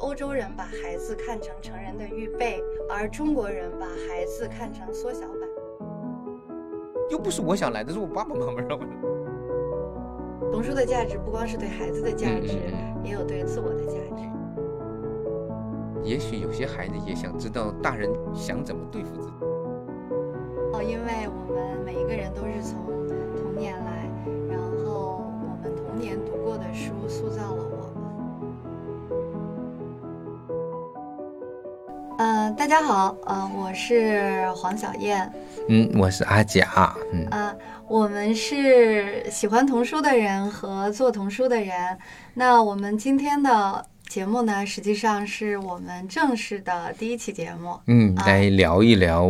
欧洲人把孩子看成成人的预备，而中国人把孩子看成缩小版。又不是我想来的，是我爸爸妈妈让我来。童书的价值不光是对孩子的价值，也有对自我的价值。也许有些孩子也想知道大人想怎么对付自己。哦，因为我们每一个人都是从大家好，呃，我是黄小燕，嗯，我是阿甲，嗯啊，我们是喜欢童书的人和做童书的人。那我们今天的节目呢，实际上是我们正式的第一期节目。嗯，啊来聊一聊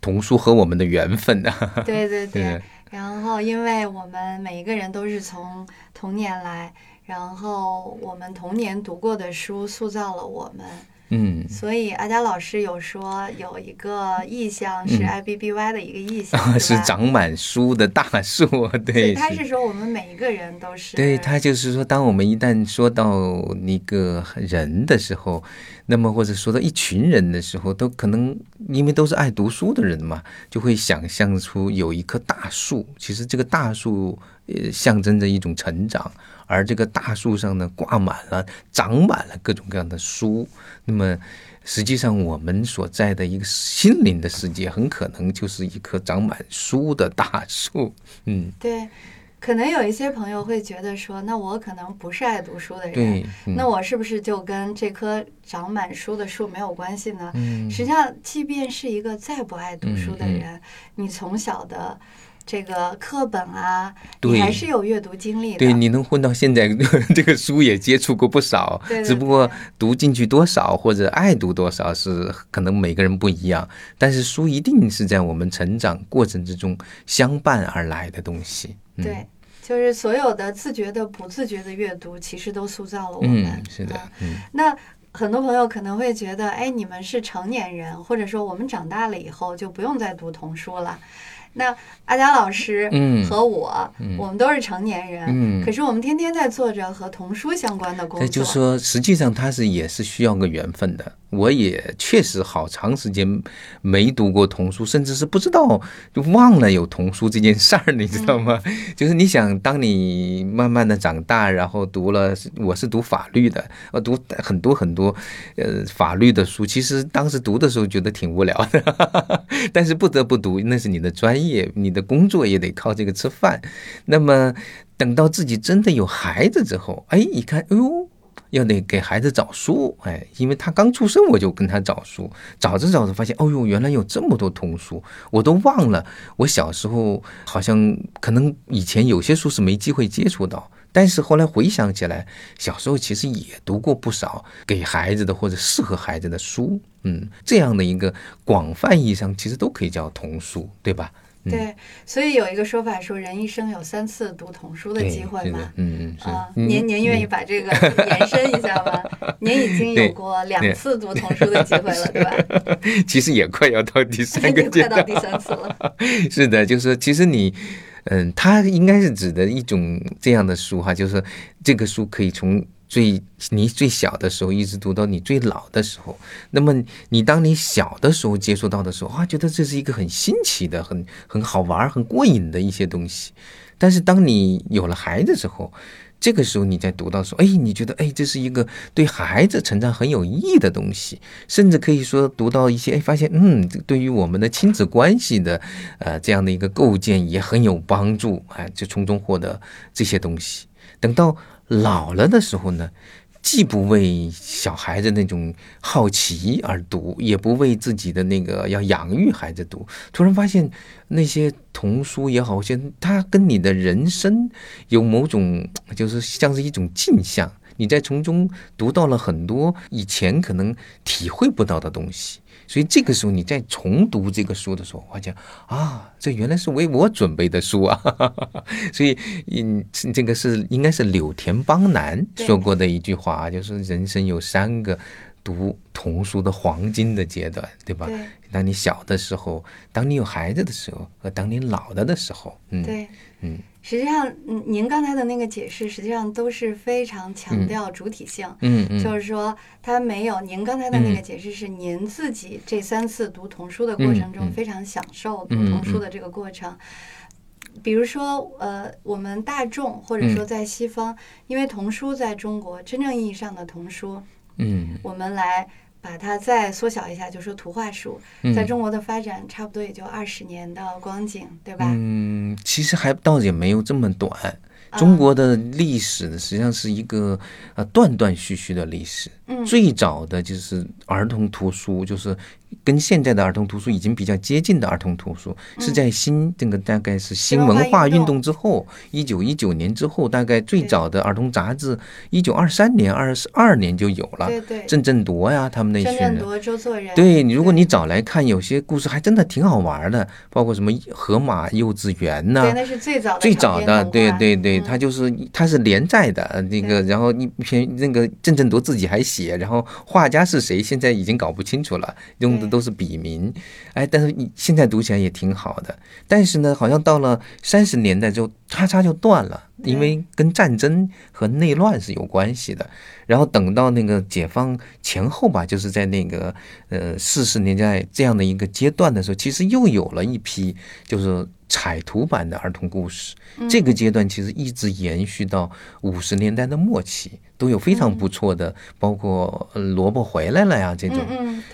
童书和我们的缘分 啊。对对对对。然后，因为我们每一个人都是从童年来，然后我们童年读过的书塑造了我们。嗯，所以阿佳老师有说有一个意向是嗯。IBBY 的一个意象，啊，是长满书的大树，对，他是。说我们每一个人都是对他就是说，当我们一旦说到那个人的时候，那么或者说到一群人的时候，都可能因为都是爱读书的人嘛，就会想象出有一棵大树。其实这个大树呃象征着一种成长，而这个大树上呢挂满了、长满了各种各样的书。那么实际上我们所在的一个心灵的世界，很可能就是一棵长满书的大树。嗯，对，可能有一些朋友会觉得说，那我可能不是爱读书的人，嗯那我是不是就跟这棵长满书的树没有关系呢？嗯实际上，即便是一个再不爱读书的人，你从小的这个课本啊，对你还是有阅读经历的。对，你能混到现在，这个书也接触过不少，对对只不过读进去多少或者爱读多少是可能每个人不一样，但是书一定是在我们成长过程之中相伴而来的东西。嗯、对，就是所有的自觉的、不自觉的阅读，其实都塑造了我们。嗯，是的啊，嗯那很多朋友可能会觉得，哎，你们是成年人，或者说我们长大了以后就不用再读童书了。那阿佳老师嗯和我，我们都是成年人，嗯可是我们天天在做着和童书相关的工作。那就是说，实际上它是也是需要个缘分的。我也确实好长时间没读过童书，甚至是不知道就忘了有童书这件事儿，你知道吗？就是你想，当你慢慢的长大，然后读了，我是读法律的，呃读很多很多呃法律的书。其实当时读的时候觉得挺无聊的，但是不得不读，那是你的专业，你的工作也得靠这个吃饭。那么等到自己真的有孩子之后，哎，一看，哎呦。要得给孩子找书，哎，因为他刚出生，我就跟他找书，找着找着发现，哦呦，原来有这么多童书，我都忘了。我小时候好像可能以前有些书是没机会接触到，但是后来回想起来，小时候其实也读过不少给孩子的或者适合孩子的书，嗯，这样的一个广泛意义上，其实都可以叫童书，对吧？嗯对，所以有一个说法说，人一生有三次读童书的，机会嘛。，嗯嗯啊，，嗯您您愿意把这个延伸一下吗？您已经有过两次读童书的机会了，对吧？其实也快要到第三已个阶段 经快到第三次了。是的，就是说，其实你，嗯，它应该是指的一种这样的书哈，就是说这个书可以从最你最小的时候一直读到你最老的时候。那么你当你小的时候接触到的时候，啊，觉得这是一个很新奇的、很很好玩、很过瘾的一些东西。但是当你有了孩子之后，这个时候你在读到说，哎，你觉得哎，这是一个对孩子成长很有意义的东西，甚至可以说读到一些，哎，发现嗯，对于我们的亲子关系的呃这样的一个构建也很有帮助，哎，就从中获得这些东西。等到老了的时候呢，既不为小孩子那种好奇而读，也不为自己的那个要养育孩子读，突然发现那些童书也好，像它跟你的人生有某种，就是像是一种镜像，你在从中读到了很多以前可能体会不到的东西。所以这个时候你再重读这个书的时候，发现啊，这原来是为我准备的书啊！所以，嗯，这个是应该是柳田邦男说过的一句话啊，就是人生有三个读童书的黄金的阶段，对吧？对。当你小的时候，当你有孩子的时候，和当你老了的时候，嗯，对，嗯，实际上，嗯，您刚才的那个解释，实际上都是非常强调主体性，嗯嗯，就是说，他没有您刚才的那个解释是您自己这三次读童书的过程中非常享受读童书的这个过程。比如说，呃，我们大众或者说在西方，因为童书在中国真正意义上的童书，嗯，我们来。把它再缩小一下，就说图画书在中国的发展差不多也就二十年的光景，对吧？嗯，其实还倒也没有这么短。中国的历史实际上是一个呃断断续续的历史。嗯，最早的就是儿童图书，就是。跟现在的儿童图书已经比较接近的儿童图书，是在新这个大概是新文化运动之后，一九一九年之后，大概最早的儿童杂志，一九二三年、二十二年就有了。对对，郑振铎呀，他们那群人。周作人。对你，如果你早来看，有些故事还真的挺好玩的，包括什么河马幼稚园呐。对，那是最早的。最早的，对对对，他就是他是连载的那个，然后一篇那个郑振铎自己还写，然后画家是谁，现在已经搞不清楚了，用的都。都是笔名，哎，但是你现在读起来也挺好的。但是呢，好像到了三十年代就咔嚓就断了，因为跟战争和内乱是有关系的。然后等到那个解放前后吧，就是在那个呃四十年代这样的一个阶段的时候，其实又有了一批就是。彩图版的儿童故事，这个阶段其实一直延续到五十年代的末期，都有非常不错的，包括萝卜回来了呀这种。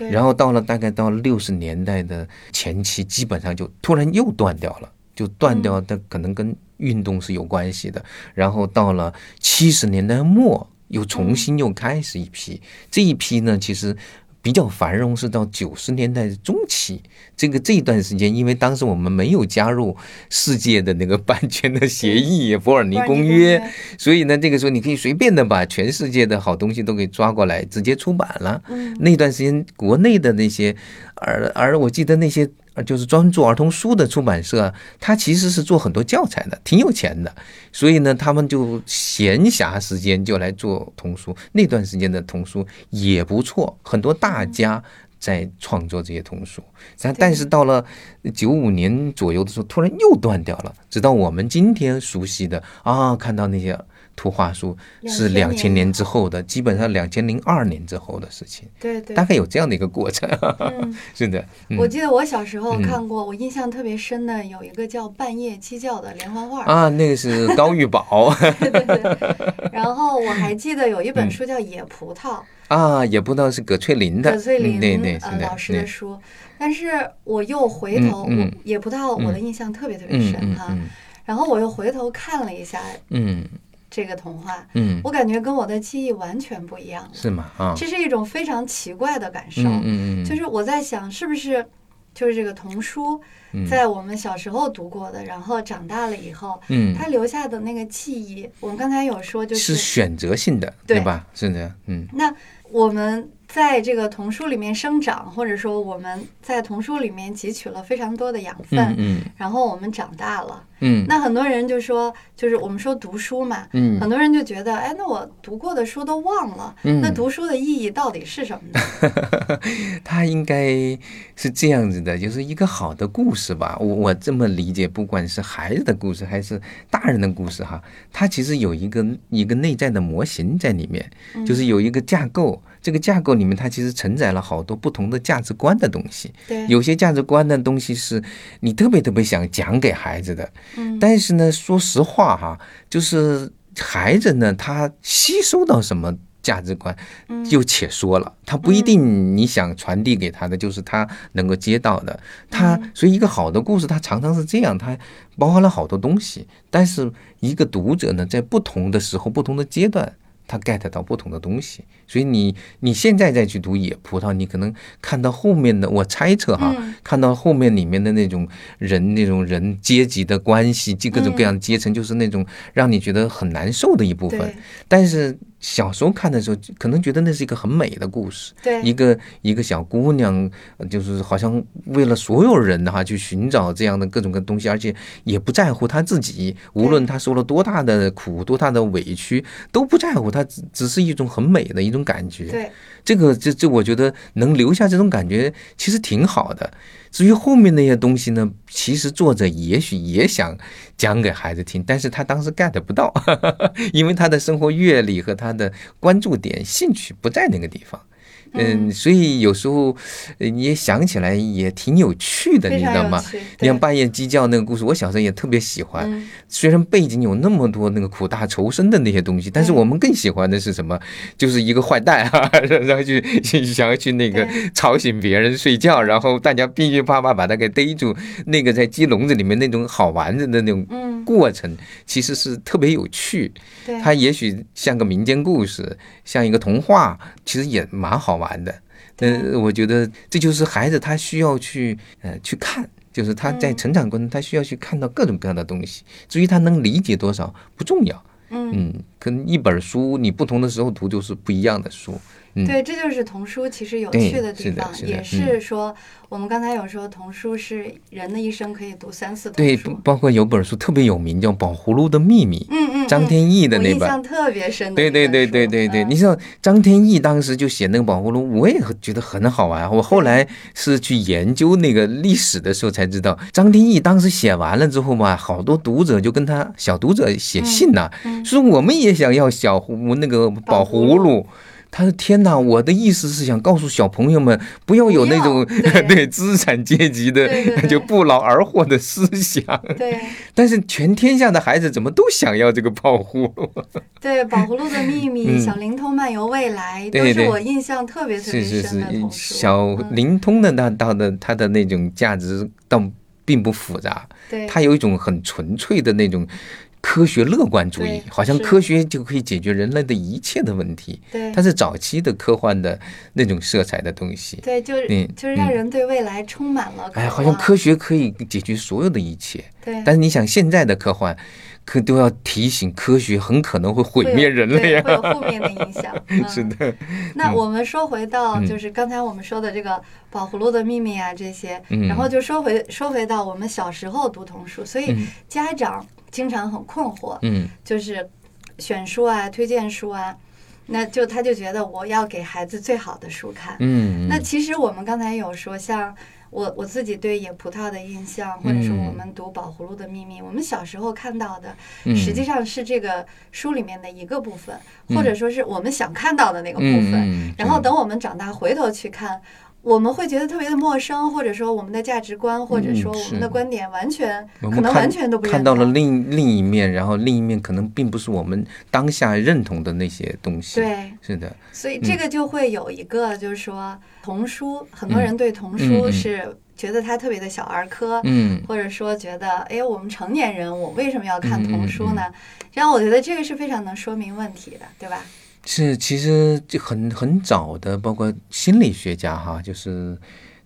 然后到了大概到六十年代的前期，基本上就突然又断掉了，就断掉的可能跟运动是有关系的。然后到了七十年代末，又重新又开始一批，这一批呢，其实。比较繁荣是到九十年代中期，这个这一段时间，因为当时我们没有加入世界的那个版权的协议《伯尔尼公约》，所以呢，这个时候你可以随便的把全世界的好东西都给抓过来，直接出版了。那段时间，国内的那些，而而我记得那些。就是专做儿童书的出版社，他其实是做很多教材的，挺有钱的，所以呢，他们就闲暇时间就来做童书。那段时间的童书也不错，很多大家在创作这些童书。但但是到了九五年左右的时候，突然又断掉了，直到我们今天熟悉的啊，看到那些。图画书是两千年之后的，基本上两千零二年之后的事情。对对，大概有这样的一个过程。嗯，是的。我记得我小时候看过，我印象特别深的有一个叫《半夜鸡叫》的连环画。啊，那个是高玉宝。对对对。然后我还记得有一本书叫《野葡萄》。啊，野葡萄是葛翠玲的。葛翠玲对对呃老师的书，但是我又回头，野葡萄我的印象特别特别深哈。然后我又回头看了一下。嗯。这个童话，嗯，我感觉跟我的记忆完全不一样了，是吗？啊，这是一种非常奇怪的感受，嗯嗯，就是我在想，是不是就是这个童书，在我们小时候读过的，然后长大了以后，嗯，它留下的那个记忆，我们刚才有说，就是选择性的，对吧？是的，嗯，那我们。在这个童书里面生长，或者说我们在童书里面汲取了非常多的养分，嗯，然后我们长大了，嗯，那很多人就说，就是我们说读书嘛，嗯，很多人就觉得，哎，那我读过的书都忘了，那读书的意义到底是什么呢？它应该是这样子的，就是一个好的故事吧，我我这么理解，不管是孩子的故事还是大人的故事哈，它其实有一个一个内在的模型在里面，就是有一个架构。这个架构里面，它其实承载了好多不同的价值观的东西。对，有些价值观的东西是你特别特别想讲给孩子的。嗯，但是呢，说实话哈，就是孩子呢，他吸收到什么价值观，就且说了，他不一定你想传递给他的就是他能够接到的。他所以一个好的故事，它常常是这样，它包含了好多东西。但是一个读者呢，在不同的时候、不同的阶段。他 get 到不同的东西，所以你你现在再去读野葡萄，你可能看到后面的，我猜测哈，看到后面里面的那种人那种人阶级的关系，各种各样的阶层，就是那种让你觉得很难受的一部分。但是小时候看的时候，可能觉得那是一个很美的故事，对，一个一个小姑娘，就是好像为了所有人的哈去寻找这样的各种各东西，而且也不在乎她自己，无论她受了多大的苦、多大的委屈，都不在乎，她只只是一种很美的一种感觉。对，这个这这，我觉得能留下这种感觉，其实挺好的。至于后面那些东西呢，其实作者也许也想讲给孩子听，但是他当时 get 不到，因为他的生活阅历和他的关注点、兴趣不在那个地方。嗯，所以有时候你也想起来也挺有趣的，你知道吗？你像半夜鸡叫那个故事，我小时候也特别喜欢。虽然背景有那么多那个苦大仇深的那些东西，但是我们更喜欢的是什么？就是一个坏蛋啊，然后去 想要去那个吵醒别人睡觉，然后大家噼噼啪啪把他给逮住，那个在鸡笼子里面那种好玩的那种过程，其实是特别有趣。它也许像个民间故事，像一个童话，其实也蛮好玩。玩的，嗯，我觉得这就是孩子他需要去呃去看，就是他在成长过程他需要去看到各种各样的东西。至于他能理解多少不重要，嗯，可能一本书你不同的时候读就是不一样的书。对，这就是童书其实有趣的地方，也是说我们刚才有说童书是人的一生可以读三四本。对，包括有本书特别有名，叫《宝葫芦的秘密》。嗯嗯。张天翼的那本。印象特别深。对对对对对对，你像张天翼当时就写那个宝葫芦，我也觉得很好玩。我后来是去研究那个历史的时候才知道，张天翼当时写完了之后嘛，好多读者就跟他小读者写信呐，说我们也想要小葫那个宝葫芦。他说：“天哪，我的意思是想告诉小朋友们，不要有那种对 资产阶级的就不劳而获的思想。对，但是全天下的孩子怎么都想要这个宝葫芦？对，宝葫芦的秘密，小灵通漫游未来，都是我印象特别特别深的童书。小灵通的那到的它的那种价值倒并不复杂，对，它有一种很纯粹的那种。”科学乐观主义，好像科学就可以解决人类的一切的问题。对，它是早期的科幻的那种色彩的东西。对，就是嗯，就是让人对未来充满了。哎，好像科学可以解决所有的一切。对，但是你想，现在的科幻，可都要提醒科学很可能会毁灭人类，会有负面的影响。是的。那我们说回到，就是刚才我们说的这个《宝葫芦的秘密》啊，这些，然后就说回说回到我们小时候读童书，所以家长。经常很困惑，嗯，就是选书啊、推荐书啊，那就他就觉得我要给孩子最好的书看，嗯，那其实我们刚才有说，像我我自己对野葡萄的印象，或者说我们读《宝葫芦的秘密》，我们小时候看到的，实际上是这个书里面的一个部分，或者说是我们想看到的那个部分，然后等我们长大回头去看。我们会觉得特别的陌生，或者说我们的价值观，或者说我们的观点，完全可能完全都不看到了另另一面，然后另一面可能并不是我们当下认同的那些东西。对，是的。所以这个就会有一个，就是说童书，很多人对童书是觉得它特别的小儿科，嗯，或者说觉得，哎，我们成年人，我为什么要看童书呢？然后我觉得这个是非常能说明问题的，对吧？是，其实就很很早的，包括心理学家哈，就是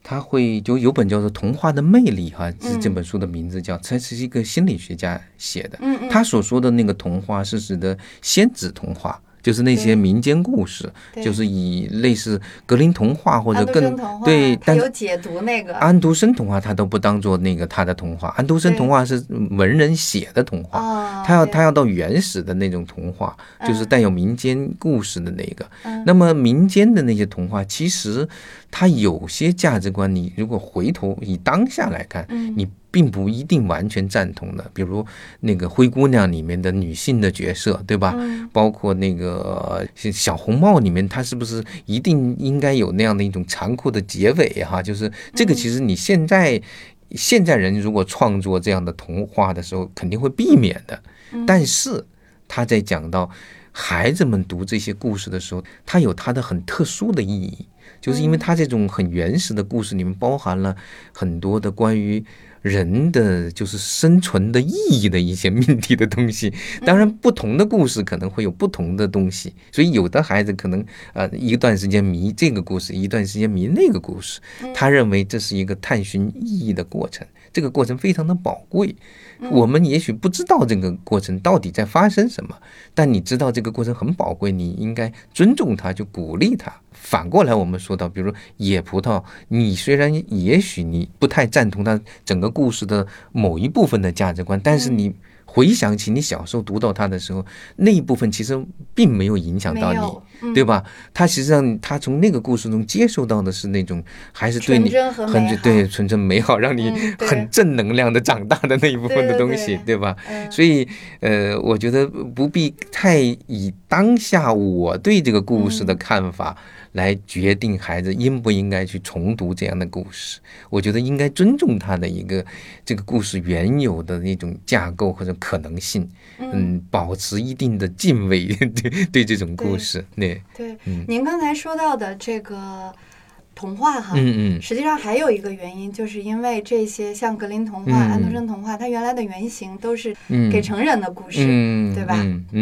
他会就有本叫做《童话的魅力》哈，是这本书的名字叫，他是一个心理学家写的，他所说的那个童话是指的仙子童话。就是那些民间故事，就是以类似格林童话或者更对，但有解读那个。安徒生童话，他都不当做那个他的童话。安徒生童话是文人写的童话，他要他要到原始的那种童话，就是带有民间故事的那个。那么民间的那些童话，其实它有些价值观，你如果回头以当下来看，你。并不一定完全赞同的，比如那个灰姑娘里面的女性的角色，对吧？包括那个小红帽里面，她是不是一定应该有那样的一种残酷的结尾？哈，就是这个，其实你现在现在人如果创作这样的童话的时候，肯定会避免的。但是他在讲到孩子们读这些故事的时候，它有它的很特殊的意义。就是因为它这种很原始的故事里面包含了很多的关于。人的就是生存的意义的一些命题的东西，当然不同的故事可能会有不同的东西，所以有的孩子可能呃一段时间迷这个故事，一段时间迷那个故事，他认为这是一个探寻意义的过程，这个过程非常的宝贵。我们也许不知道这个过程到底在发生什么，但你知道这个过程很宝贵，你应该尊重它，就鼓励它。反过来，我们说到，比如说野葡萄，你虽然也许你不太赞同它整个故事的某一部分的价值观，但是你。回想起你小时候读到它的时候，那一部分其实并没有影响到你，对吧？他实际上他从那个故事中接受到的是那种还是对你很对纯真美好，让你很正能量的长大的那一部分的东西，对吧？所以呃，我觉得不必太以当下我对这个故事的看法。来决定孩子应不应该去重读这样的故事，我觉得应该尊重他的一个这个故事原有的那种架构或者可能性，嗯，保持一定的敬畏对对这种故事，对对，您刚才说到的这个。童话哈，嗯嗯，实际上还有一个原因，就是因为这些像格林童话、安徒生童话，它原来的原型都是给成人的故事，对吧？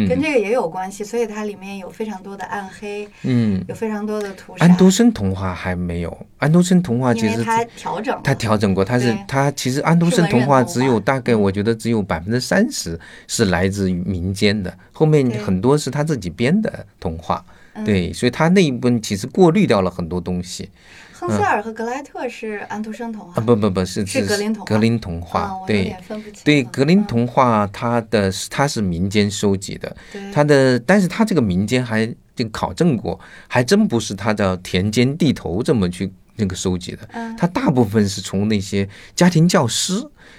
跟这个也有关系，所以它里面有非常多的暗黑，嗯，有非常多的图。安徒生童话还没有，安徒生童话其实他调整，他调整过，他是他其实安徒生童话只有大概我觉得只有百分之三十是来自于民间的，后面很多是他自己编的童话。对，所以他那一部分其实过滤掉了很多东西。亨塞尔和格莱特是安徒生童话啊？不不不是是格林童格林童话。对对，格林童话它的它是民间收集的，它的但是它这个民间还这个考证过，还真不是它的田间地头这么去那个收集的。它大部分是从那些家庭教师。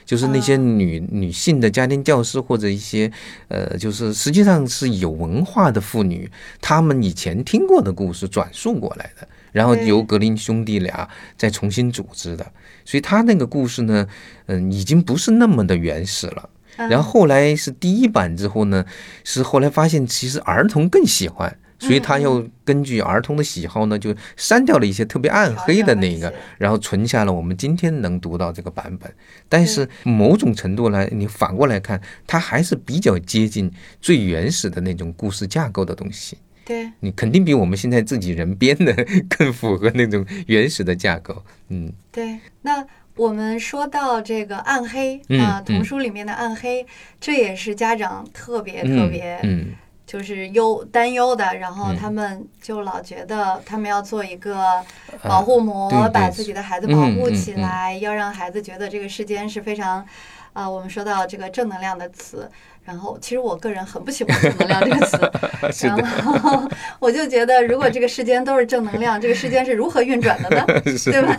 就是那些女女性的家庭教师，或者一些呃，就是实际上是有文化的妇女，她们以前听过的故事转述过来的，然后由格林兄弟俩再重新组织的。所以他那个故事呢，嗯，已经不是那么的原始了。然后后来是第一版之后呢，是后来发现其实儿童更喜欢。所以他又根据儿童的喜好呢，就删掉了一些特别暗黑的那个，然后存下了我们今天能读到这个版本。但是某种程度来，你反过来看，它还是比较接近最原始的那种故事架构的东西。对，你肯定比我们现在自己人编的更符合那种原始的架构。嗯，对。那我们说到这个暗黑啊，童书里面的暗黑，这也是家长特别特别嗯。就是忧担忧的，然后他们就老觉得他们要做一个保护膜，把自己的孩子保护起来，要让孩子觉得这个世间是非常，啊，我们说到这个正能量的词，然后其实我个人很不喜欢正能量这个词，然后我就觉得如果这个世间都是正能量，这个世间是如何运转的呢？对吧？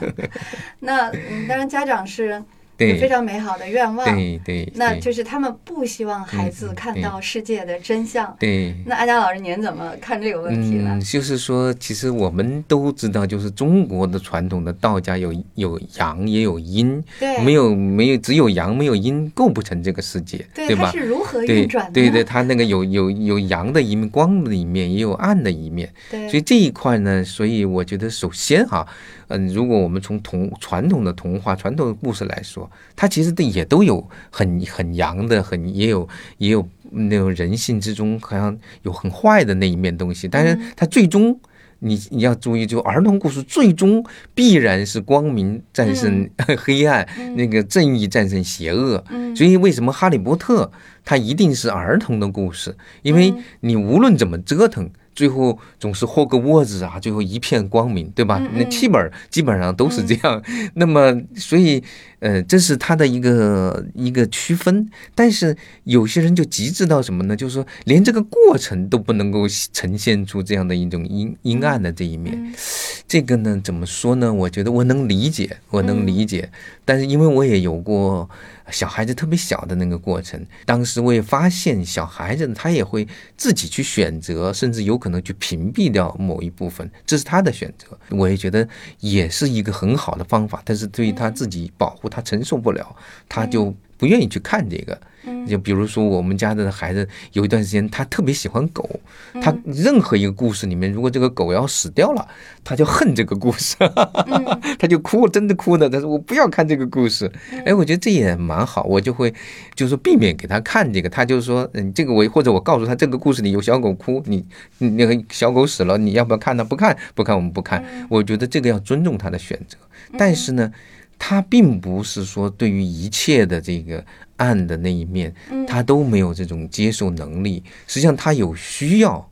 那当然家长是。有非常美好的愿望，对对，那就是他们不希望孩子看到世界的真相。对，那阿佳老师，您怎么看这个问题呢？就是说，其实我们都知道，就是中国的传统的道家有有阳也有阴，对，没有没有只有阳没有阴构不成这个世界，对吧？是如何运转的？对对，它那个有有有阳的一面，光的一面，也有暗的一面。对，所以这一块呢，所以我觉得首先哈。嗯，如果我们从童传统的童话、传统的故事来说，它其实都也都有很很阳的，很也有也有那种人性之中好像有很坏的那一面东西。但是它最终，你你要注意，就儿童故事最终必然是光明战胜 黑暗，那个正义战胜邪恶。所以为什么哈利波特它一定是儿童的故事？因为你无论怎么折腾。最后总是霍格沃兹啊，最后一片光明，对吧？那七本基本上都是这样。那么，所以，呃，这是他的一个一个区分。但是有些人就极致到什么呢？就是说，连这个过程都不能够呈现出这样的一种阴阴暗的这一面。这个呢，怎么说呢？我觉得我能理解，我能理解。但是因为我也有过。小孩子特别小的那个过程，当时我也发现，小孩子他也会自己去选择，甚至有可能去屏蔽掉某一部分，这是他的选择。我也觉得也是一个很好的方法，但是对于他自己保护，他承受不了，他就不愿意去看这个。就比如说，我们家的孩子有一段时间，他特别喜欢狗。他任何一个故事里面，如果这个狗要死掉了，他就恨这个故事，他就哭，真的哭的。他说：“我不要看这个故事。”哎，我觉得这也蛮好，我就会就是避免给他看这个。他就说：“嗯，这个我或者我告诉他，这个故事里有小狗哭，你那个小狗死了，你要不要看呢？不看，不看，我们不看。”我觉得这个要尊重他的选择，但是呢，他并不是说对于一切的这个。暗的那一面，他都没有这种接受能力。实际上，他有需要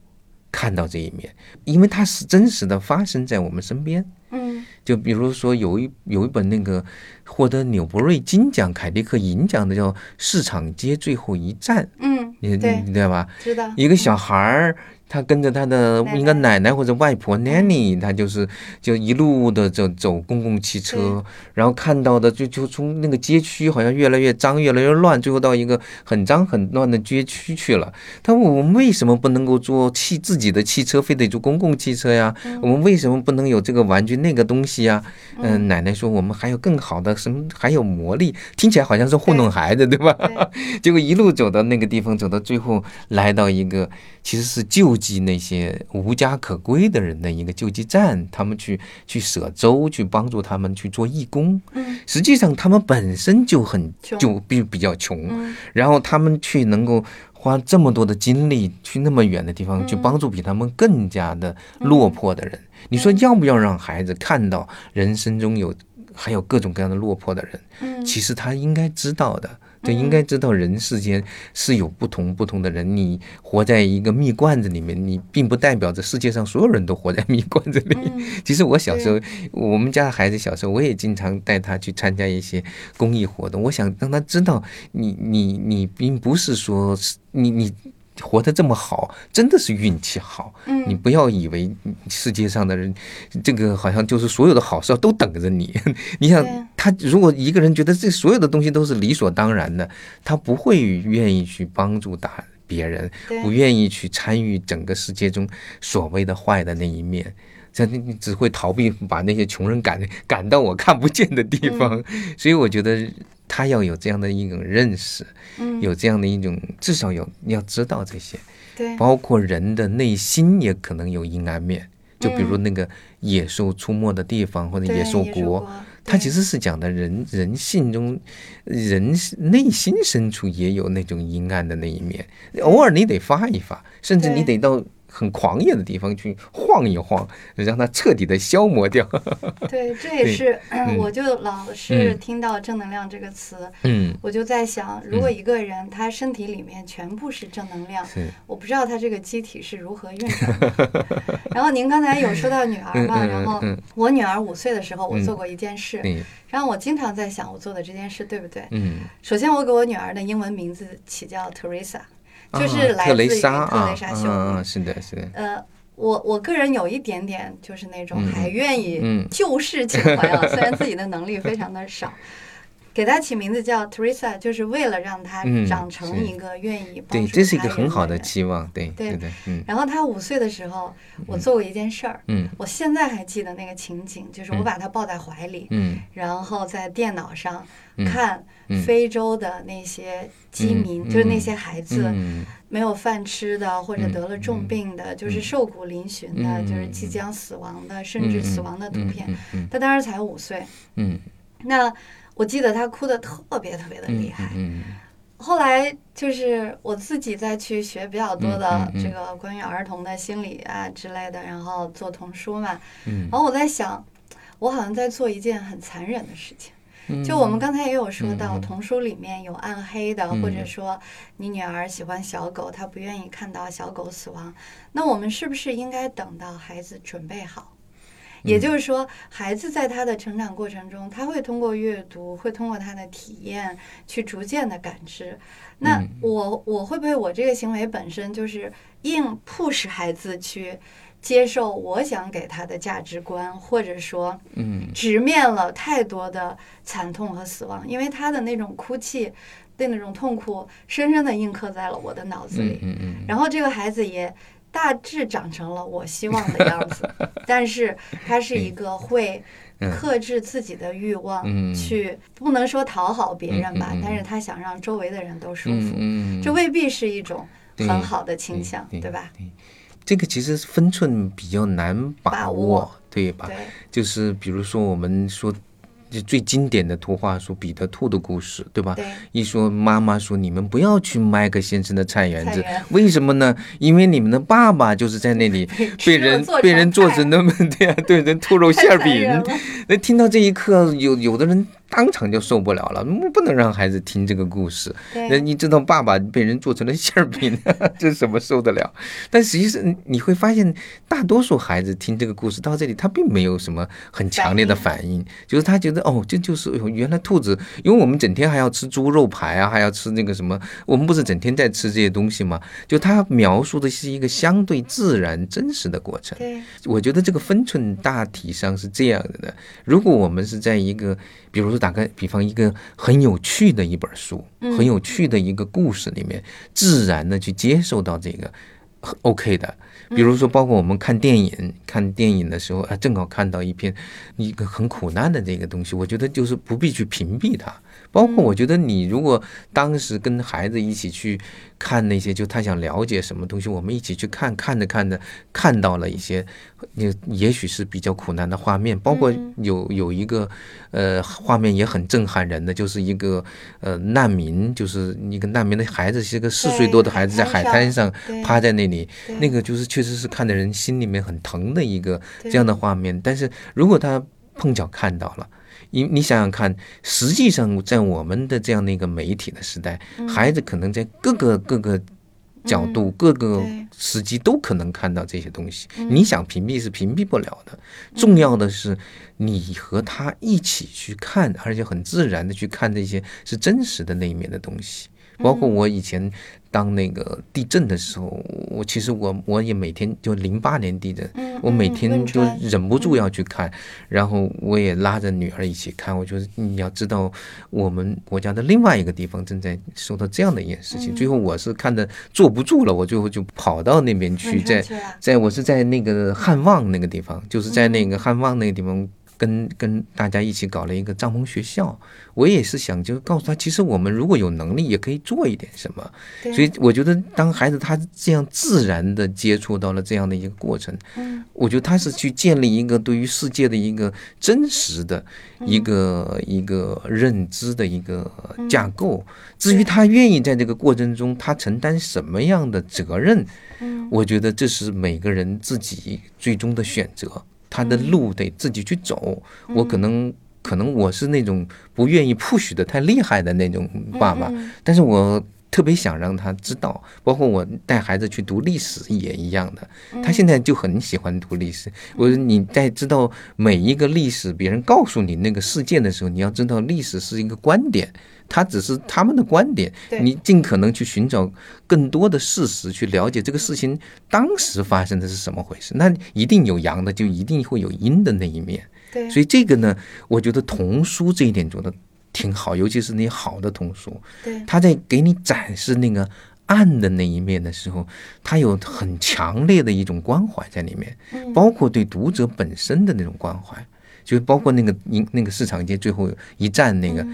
看到这一面，因为它是真实的发生在我们身边。嗯，就比如说有一有一本那个获得纽伯瑞金奖、凯迪克银奖的叫《市场街最后一站》。嗯，你对你知道吧？知道。一个小孩儿。他跟着他的应该奶奶或者外婆 nanny，他就是就一路的走走公共汽车，然后看到的就就从那个街区好像越来越脏越来越乱，最后到一个很脏很乱的街区去了。他问我们为什么不能够坐汽自己的汽车，非得坐公共汽车呀？我们为什么不能有这个玩具那个东西呀？嗯，奶奶说我们还有更好的什么还有魔力，听起来好像是糊弄孩子对吧？结果一路走到那个地方，走到最后来到一个其实是救。济那些无家可归的人的一个救济站，他们去去舍粥，去帮助他们去做义工。嗯，实际上他们本身就很就比比较穷，然后他们去能够花这么多的精力去那么远的地方去帮助比他们更加的落魄的人。你说要不要让孩子看到人生中有还有各种各样的落魄的人？嗯，其实他应该知道的。就应该知道人世间是有不同不同的人。你活在一个蜜罐子里面，你并不代表着世界上所有人都活在蜜罐子里。其实我小时候，我们家的孩子小时候，我也经常带他去参加一些公益活动。我想让他知道，你你你并不是说你你。活得这么好，真的是运气好。嗯，你不要以为世界上的人，这个好像就是所有的好事都等着你。你想，他如果一个人觉得这所有的东西都是理所当然的，他不会愿意去帮助打别人，不愿意去参与整个世界中所谓的坏的那一面。这你只会逃避，把那些穷人赶赶到我看不见的地方。所以我觉得。他要有这样的一种认识，有这样的一种，至少有要知道这些，对，包括人的内心也可能有阴暗面，就比如那个野兽出没的地方或者野兽国，它其实是讲的人人性中，人内心深处也有那种阴暗的那一面，偶尔你得发一发，甚至你得到。很狂野的地方去晃一晃，让它彻底的消磨掉。对，这也是，嗯 我就老是听到正能量这个词，嗯，我就在想，如果一个人他身体里面全部是正能量，我不知道他这个机体是如何运转。然后您刚才有说到女儿嘛，然后我女儿五岁的时候，我做过一件事，然后我经常在想，我做的这件事对不对？嗯，首先我给我女儿的英文名字起叫 Teresa。就是来自于特蕾莎修女，是的，是的。呃，我我个人有一点点就是那种还愿意救世情怀啊，虽然自己的能力非常的少。给他起名字叫 Teresa，就是为了让他长成一个愿意帮助对，这是一个很好的期望，对对。对。嗯。然后他五岁的时候，我做过一件事儿，嗯，我现在还记得那个情景，就是我把他抱在怀里，嗯，然后在电脑上看非洲的那些饥民，就是那些孩子没有饭吃的，或者得了重病的，就是瘦骨嶙峋的，就是即将死亡的，甚至死亡的图片。他当时才五岁，嗯，那。我记得他哭的特别特别的厉害，嗯，后来就是我自己再去学比较多的这个关于儿童的心理啊之类的，然后做童书嘛，嗯，然后我在想，我好像在做一件很残忍的事情，就我们刚才也有说到，童书里面有暗黑的，或者说你女儿喜欢小狗，她不愿意看到小狗死亡，那我们是不是应该等到孩子准备好？也就是说，孩子在他的成长过程中，他会通过阅读，会通过他的体验，去逐渐的感知。那我我会不会我这个行为本身就是硬 push 孩子去接受我想给他的价值观，或者说，嗯，直面了太多的惨痛和死亡，因为他的那种哭泣的那种痛苦，深深的印刻在了我的脑子里。嗯嗯。然后这个孩子也。大致长成了我希望的样子，但是他是一个会克制自己的欲望，去不能说讨好别人吧，但是他想让周围的人都舒服，这未必是一种很好的倾向，对吧？这个其实分寸比较难把握，对吧？就是比如说我们说。就最经典的图画书《彼得兔的故事》，对吧？对。一说妈妈说你们不要去麦克先生的菜园子，为什么呢？因为你们的爸爸就是在那里被人被人做成那么 对啊，对人兔肉馅饼。那听到这一刻，有有的人。当场就受不了了，不能让孩子听这个故事。那你知道爸爸被人做成了馅儿饼，这怎么受得了？但实际上你会发现，大多数孩子听这个故事到这里，他并没有什么很强烈的反应，就是他觉得哦，这就是原来兔子，因为我们整天还要吃猪肉排啊，还要吃那个什么，我们不是整天在吃这些东西吗？就他描述的是一个相对自然真实的过程。对，我觉得这个分寸大体上是这样的。如果我们是在一个比如说，打个比方，一个很有趣的一本书，很有趣的一个故事里面，自然的去接受到这个，OK 的。比如说，包括我们看电影，看电影的时候，啊，正好看到一篇一个很苦难的这个东西，我觉得就是不必去屏蔽它。包括我觉得你如果当时跟孩子一起去看那些，就他想了解什么东西，我们一起去看，看着看着看到了一些，也也许是比较苦难的画面。包括有有一个呃画面也很震撼人的，就是一个呃难民，就是一个难民的孩子，是一个四岁多的孩子在海滩上趴在那里，那个就是确实是看的人心里面很疼的一个这样的画面。但是如果他碰巧看到了。你你想想看，实际上在我们的这样的一个媒体的时代，孩子可能在各个各个角度、各个时机都可能看到这些东西。你想屏蔽是屏蔽不了的，重要的是你和他一起去看，而且很自然的去看这些是真实的那一面的东西。包括我以前当那个地震的时候，我其实我我也每天就零八年地震，我每天就忍不住要去看，然后我也拉着女儿一起看。我就是你要知道，我们国家的另外一个地方正在受到这样的一件事情。最后我是看的坐不住了，我最后就跑到那边去，在在我是在那个汉旺那个地方，就是在那个汉旺那个地方。跟跟大家一起搞了一个帐篷学校，我也是想就告诉他，其实我们如果有能力，也可以做一点什么。所以我觉得，当孩子他这样自然的接触到了这样的一个过程，嗯，我觉得他是去建立一个对于世界的一个真实的一个一个认知的一个架构。至于他愿意在这个过程中他承担什么样的责任，嗯，我觉得这是每个人自己最终的选择。他的路得自己去走，我可能可能我是那种不愿意 push 的太厉害的那种爸爸，但是我特别想让他知道，包括我带孩子去读历史也一样的，他现在就很喜欢读历史。我说你在知道每一个历史，别人告诉你那个事件的时候，你要知道历史是一个观点。他只是他们的观点，你尽可能去寻找更多的事实，去了解这个事情当时发生的是什么回事。那一定有阳的，就一定会有阴的那一面。对，所以这个呢，我觉得童书这一点做的挺好，尤其是那些好的童书。对，他在给你展示那个暗的那一面的时候，他有很强烈的一种关怀在里面，包括对读者本身的那种关怀，就包括那个那那个市场街最后一站那个。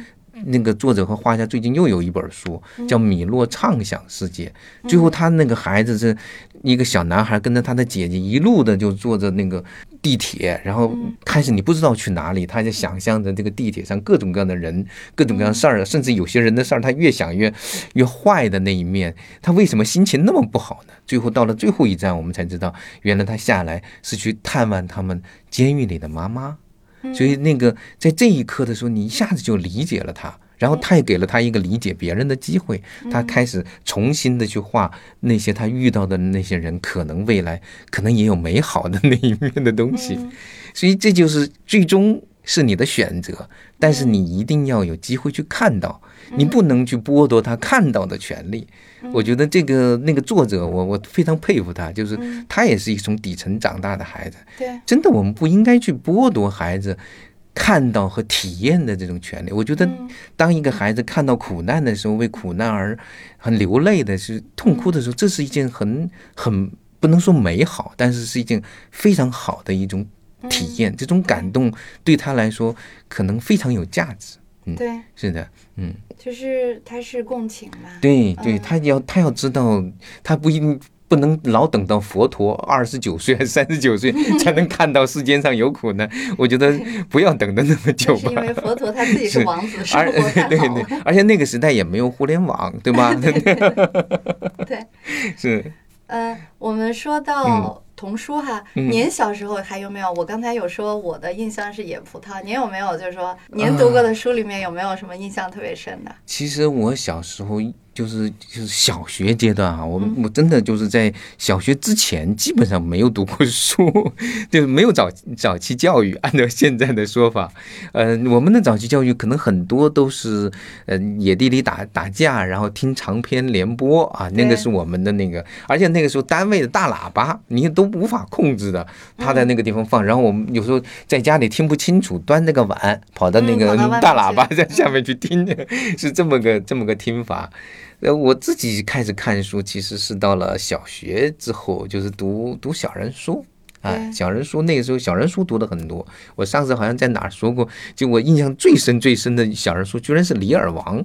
那个作者和画家最近又有一本书，叫《米洛畅想世界》。最后，他那个孩子是一个小男孩，跟着他的姐姐一路的就坐着那个地铁，然后开始你不知道去哪里，他就想象着这个地铁上各种各样的人、各种各样事儿，甚至有些人的事儿，他越想越越坏的那一面。他为什么心情那么不好呢？最后到了最后一站，我们才知道，原来他下来是去探望他们监狱里的妈妈。所以，那个在这一刻的时候，你一下子就理解了他，然后他也给了他一个理解别人的机会。他开始重新的去画那些他遇到的那些人，可能未来可能也有美好的那一面的东西。所以，这就是最终是你的选择，但是你一定要有机会去看到，你不能去剥夺他看到的权利。我觉得这个那个作者，我我非常佩服他，就是他也是一从底层长大的孩子。对，真的，我们不应该去剥夺孩子看到和体验的这种权利。我觉得，当一个孩子看到苦难的时候，为苦难而很流泪的是痛哭的时候，这是一件很很不能说美好，但是是一件非常好的一种体验。这种感动对他来说可能非常有价值。嗯，对，是的，嗯，就是他是共情嘛。对对，他要他要知道，他不一定。不能老等到佛陀二十九岁还是三十九岁 才能看到世间上有苦难？我觉得不要等的那么久吧。因为佛陀他自己 是王子，而对对，而且那个时代也没有互联网，对吧？对，是。呃，我们说到童书哈，您小时候还有没有？我刚才有说我的印象是野葡萄，您有没有？就是说您读过的书里面有没有什么印象特别深的？其实我小时候。就是就是小学阶段啊，我我真的就是在小学之前基本上没有读过书，就是没有早早期教育。按照现在的说法，呃，我们的早期教育可能很多都是呃野地里打打架，然后听长篇连播啊，那个是我们的那个，而且那个时候单位的大喇叭你都无法控制的，他在那个地方放，然后我们有时候在家里听不清楚，端着个碗跑到那个大喇叭在下面去听，是这么个这么个听法。呃，我自己开始看书，其实是到了小学之后，就是读读小人书。啊，小人书那个时候小人书读的很多。我上次好像在哪儿说过，就我印象最深最深的小人书，居然是《李尔王》，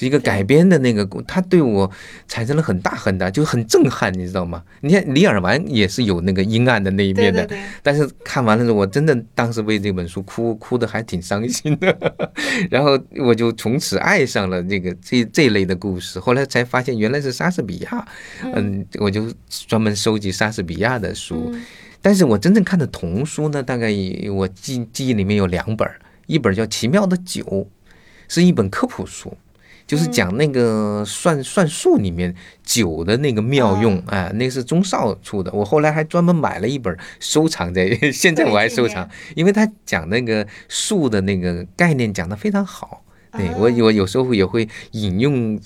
是一个改编的那个，他对我产生了很大很大，就很震撼，你知道吗？你看《李尔完》也是有那个阴暗的那一面的，但是看完了之后，我真的当时为这本书哭哭的还挺伤心的。然后我就从此爱上了这个这这类的故事，后来才发现原来是莎士比亚，嗯，我就专门收集莎士比亚的书。但是我真正看的童书呢，大概我记记忆里面有两本，一本叫《奇妙的酒》，是一本科普书，就是讲那个算算术里面酒的那个妙用，哎，那是钟少出的。我后来还专门买了一本收藏在，现在我还收藏，因为他讲那个数的那个概念讲得非常好。对我，我有时候也会引用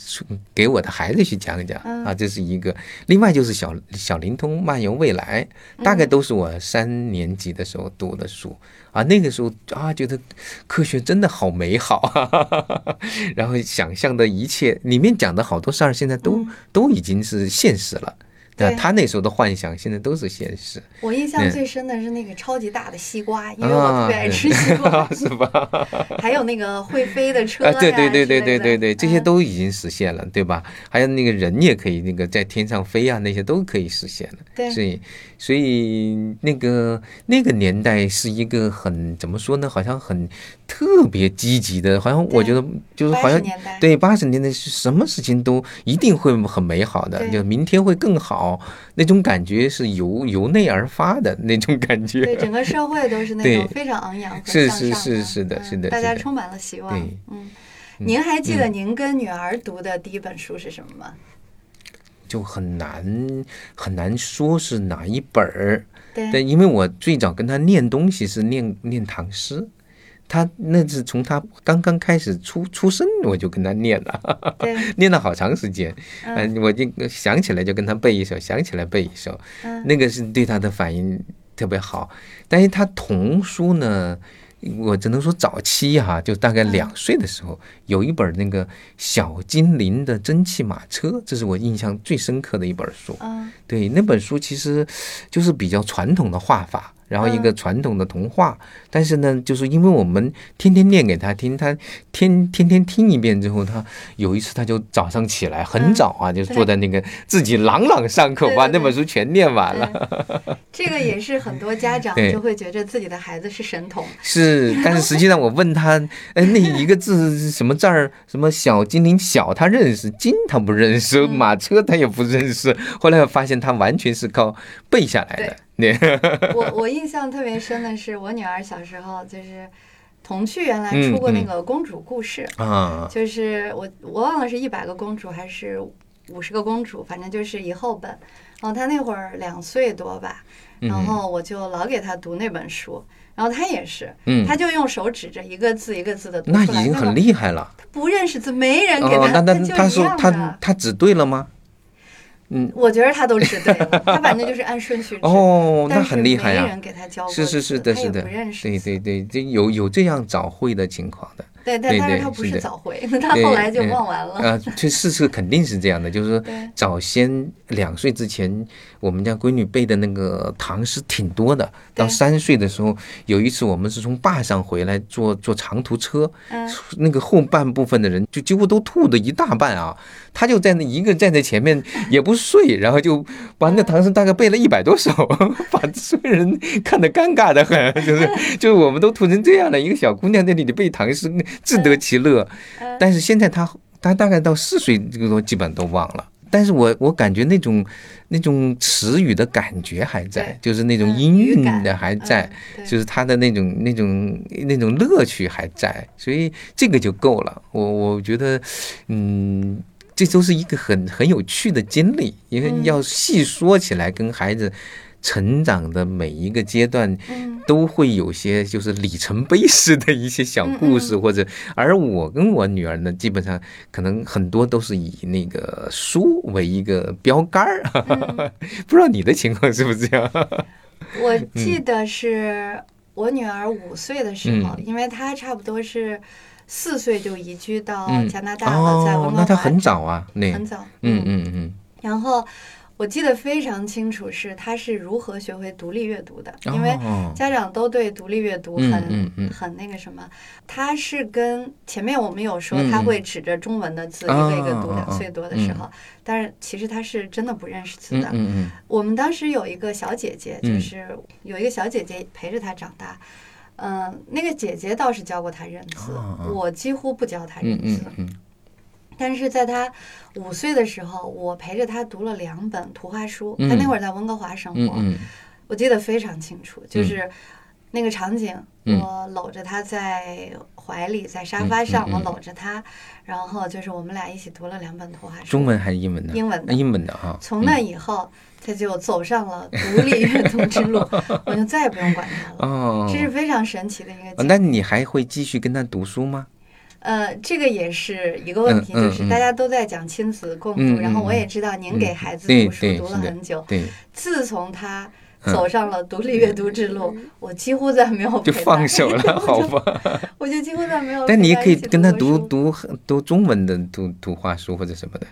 给我的孩子去讲一讲啊，这是一个。另外就是小小灵通漫游未来，大概都是我三年级的时候读的书啊。那个时候啊，觉得科学真的好美好，然后想象的一切里面讲的好多事儿，现在都都已经是现实了。对他那时候的幻想，现在都是现实。我印象最深的是那个超级大的西瓜，因为我特别爱吃西瓜，是吧？还有那个会飞的车啊，对对对对对对对，这些都已经实现了，对吧？还有那个人也可以那个在天上飞啊，那些都可以实现了。对，所以所以那个那个年代是一个很怎么说呢？好像很特别积极的，好像我觉得就是好像对八十年代是什么事情都一定会很美好的，就明天会更好。哦，那种感觉是由由内而发的那种感觉，对整个社会都是那种非常昂扬是是是是的，是的，大家充满了希望。嗯，您还记得您跟女儿读的第一本书是什么吗？就很难很难说是哪一本儿，对，因为我最早跟他念东西是念念唐诗。他那是从他刚刚开始出出生，我就跟他念了，念了好长时间。嗯，我就想起来就跟他背一首，想起来背一首。嗯，那个是对他的反应特别好。但是他童书呢，我只能说早期哈，就大概两岁的时候，有一本那个小精灵的蒸汽马车，这是我印象最深刻的一本书。嗯，对，那本书其实就是比较传统的画法。然后一个传统的童话，但是呢，就是因为我们天天念给他听，他天天天听一遍之后，他有一次他就早上起来很早啊，就坐在那个自己朗朗上口，把那本书全念完了。这个也是很多家长就会觉得自己的孩子是神童。是，但是实际上我问他，哎，那一个字是什么字儿？什么小精灵小他认识，金他不认识，马车他也不认识。后来我发现他完全是靠背下来的。我我印象特别深的是，我女儿小时候就是童趣原来出过那个公主故事啊，就是我我忘了是一百个公主还是五十个公主，反正就是以后本。然后她那会儿两岁多吧，然后我就老给她读那本书，然后她也是，她就用手指着一个字一个字的读那已经很厉害了。她不认识字，没人给她，她就说他他只对了吗？嗯，我觉得他都是对了，他反正就是按顺序哦，那很厉害呀。没人给他教过，是是是的，是的，不认识。对对对，这有有这样早会的情况的。对，对但是他不是早会，他后来就忘完了。啊，这事实肯定是这样的，就是说早先两岁之前，我们家闺女背的那个唐诗挺多的。到三岁的时候，有一次我们是从坝上回来，坐坐长途车，那个后半部分的人就几乎都吐的一大半啊。她就在那一个站在前面 也不睡，然后就把那唐诗大概背了一百多首，把所有人看得尴尬的很，就是就是我们都吐成这样了一个小姑娘在那里背唐诗，自得其乐。但是现在她她大概到四岁，这个都基本都忘了。但是我我感觉那种那种词语的感觉还在，就是那种音韵的还在，就是他的那种那种那种乐趣还在，所以这个就够了。我我觉得，嗯。这都是一个很很有趣的经历，因为要细说起来，跟孩子成长的每一个阶段，都会有些就是里程碑式的一些小故事，或者而我跟我女儿呢，基本上可能很多都是以那个书为一个标杆儿，不知道你的情况是不是这样？我记得是我女儿五岁的时候，因为她差不多是。四岁就移居到加拿大了，在温哥华。那他很早啊，那很早。嗯嗯嗯。然后我记得非常清楚，是他是如何学会独立阅读的，因为家长都对独立阅读很很那个什么。他是跟前面我们有说他会指着中文的字一个一个读，两岁多的时候，但是其实他是真的不认识字的。我们当时有一个小姐姐，就是有一个小姐姐陪着他长大。嗯，那个姐姐倒是教过他认字，我几乎不教他认字。但是在他五岁的时候，我陪着他读了两本图画书。他那会儿在温哥华生活，我记得非常清楚，就是那个场景，我搂着他在怀里，在沙发上，我搂着他，然后就是我们俩一起读了两本图画书。中文还是英文的？英文的，英文的哈。从那以后。他就走上了独立 阅读之路，我就再也不用管他了。哦，这是非常神奇的一个。那你还会继续跟他读书吗？呃，这个也是一个问题，就是大家都在讲亲子共读，然后我也知道您给孩子读书读了很久。对，自从他走上了独立阅读之路，我几乎再没有就放手了，好吧？我就几乎再没有。但你也可以跟他读读读中文的图图画书或者什么的。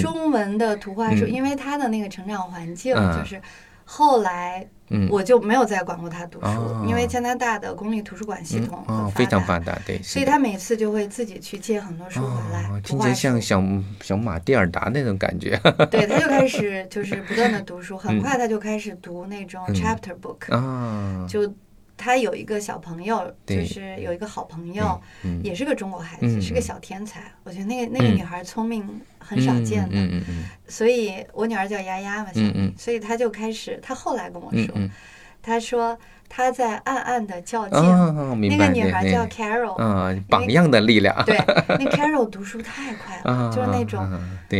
中文的图画书，因为他的那个成长环境，就是后来我就没有再管过他读书，因为加拿大的公立图书馆系统非常发达，对，所以他每次就会自己去借很多书回来。听起来像小小马蒂尔达那种感觉。对，他就开始就是不断的读书，很快他就开始读那种 chapter book，就。他有一个小朋友，就是有一个好朋友，也是个中国孩子，是个小天才。我觉得那个那个女孩聪明很少见的，所以我女儿叫丫丫嘛，所以她就开始，她后来跟我说，她说她在暗暗的较劲。那个女孩叫 Carol，榜样的力量。对，那 Carol 读书太快了，就是那种，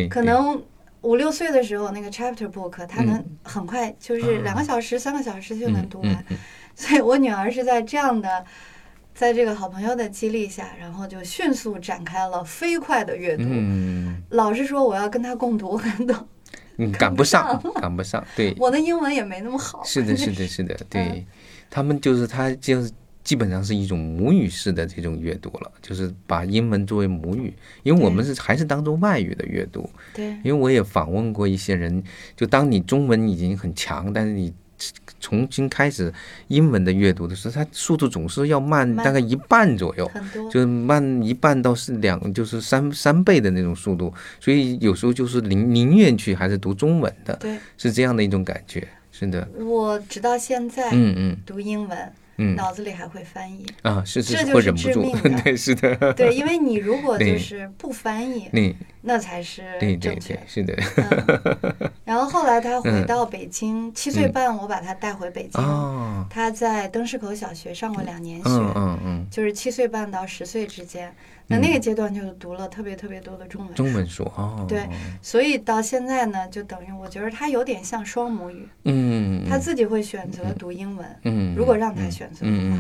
可能五六岁的时候，那个 chapter book 他能很快，就是两个小时、三个小时就能读完。所以我女儿是在这样的，在这个好朋友的激励下，然后就迅速展开了飞快的阅读。嗯，老实说，我要跟她共读，可能都赶不上，赶不上。对，我的英文也没那么好。是的，是的，是的。对，他们就是他就是基本上是一种母语式的这种阅读了，就是把英文作为母语，因为我们是还是当做外语的阅读。对，因为我也访问过一些人，就当你中文已经很强，但是你。重新开始英文的阅读的时候，它速度总是要慢大概一半左右，就是慢一半到是两，就是三三倍的那种速度。所以有时候就是宁宁愿去还是读中文的，对，是这样的一种感觉，是的。我直到现在，嗯嗯，读英文。嗯，脑子里还会翻译。啊，是这就是致命的，对，是的，对，因为你如果就是不翻译，那才是正确，是的。然后后来他回到北京，七岁半，我把他带回北京，他在灯市口小学上过两年学，嗯嗯，就是七岁半到十岁之间。那那个阶段就读了特别特别多的中文中文书哦，对，所以到现在呢，就等于我觉得他有点像双母语，嗯，他自己会选择读英文，嗯，如果让他选择的话，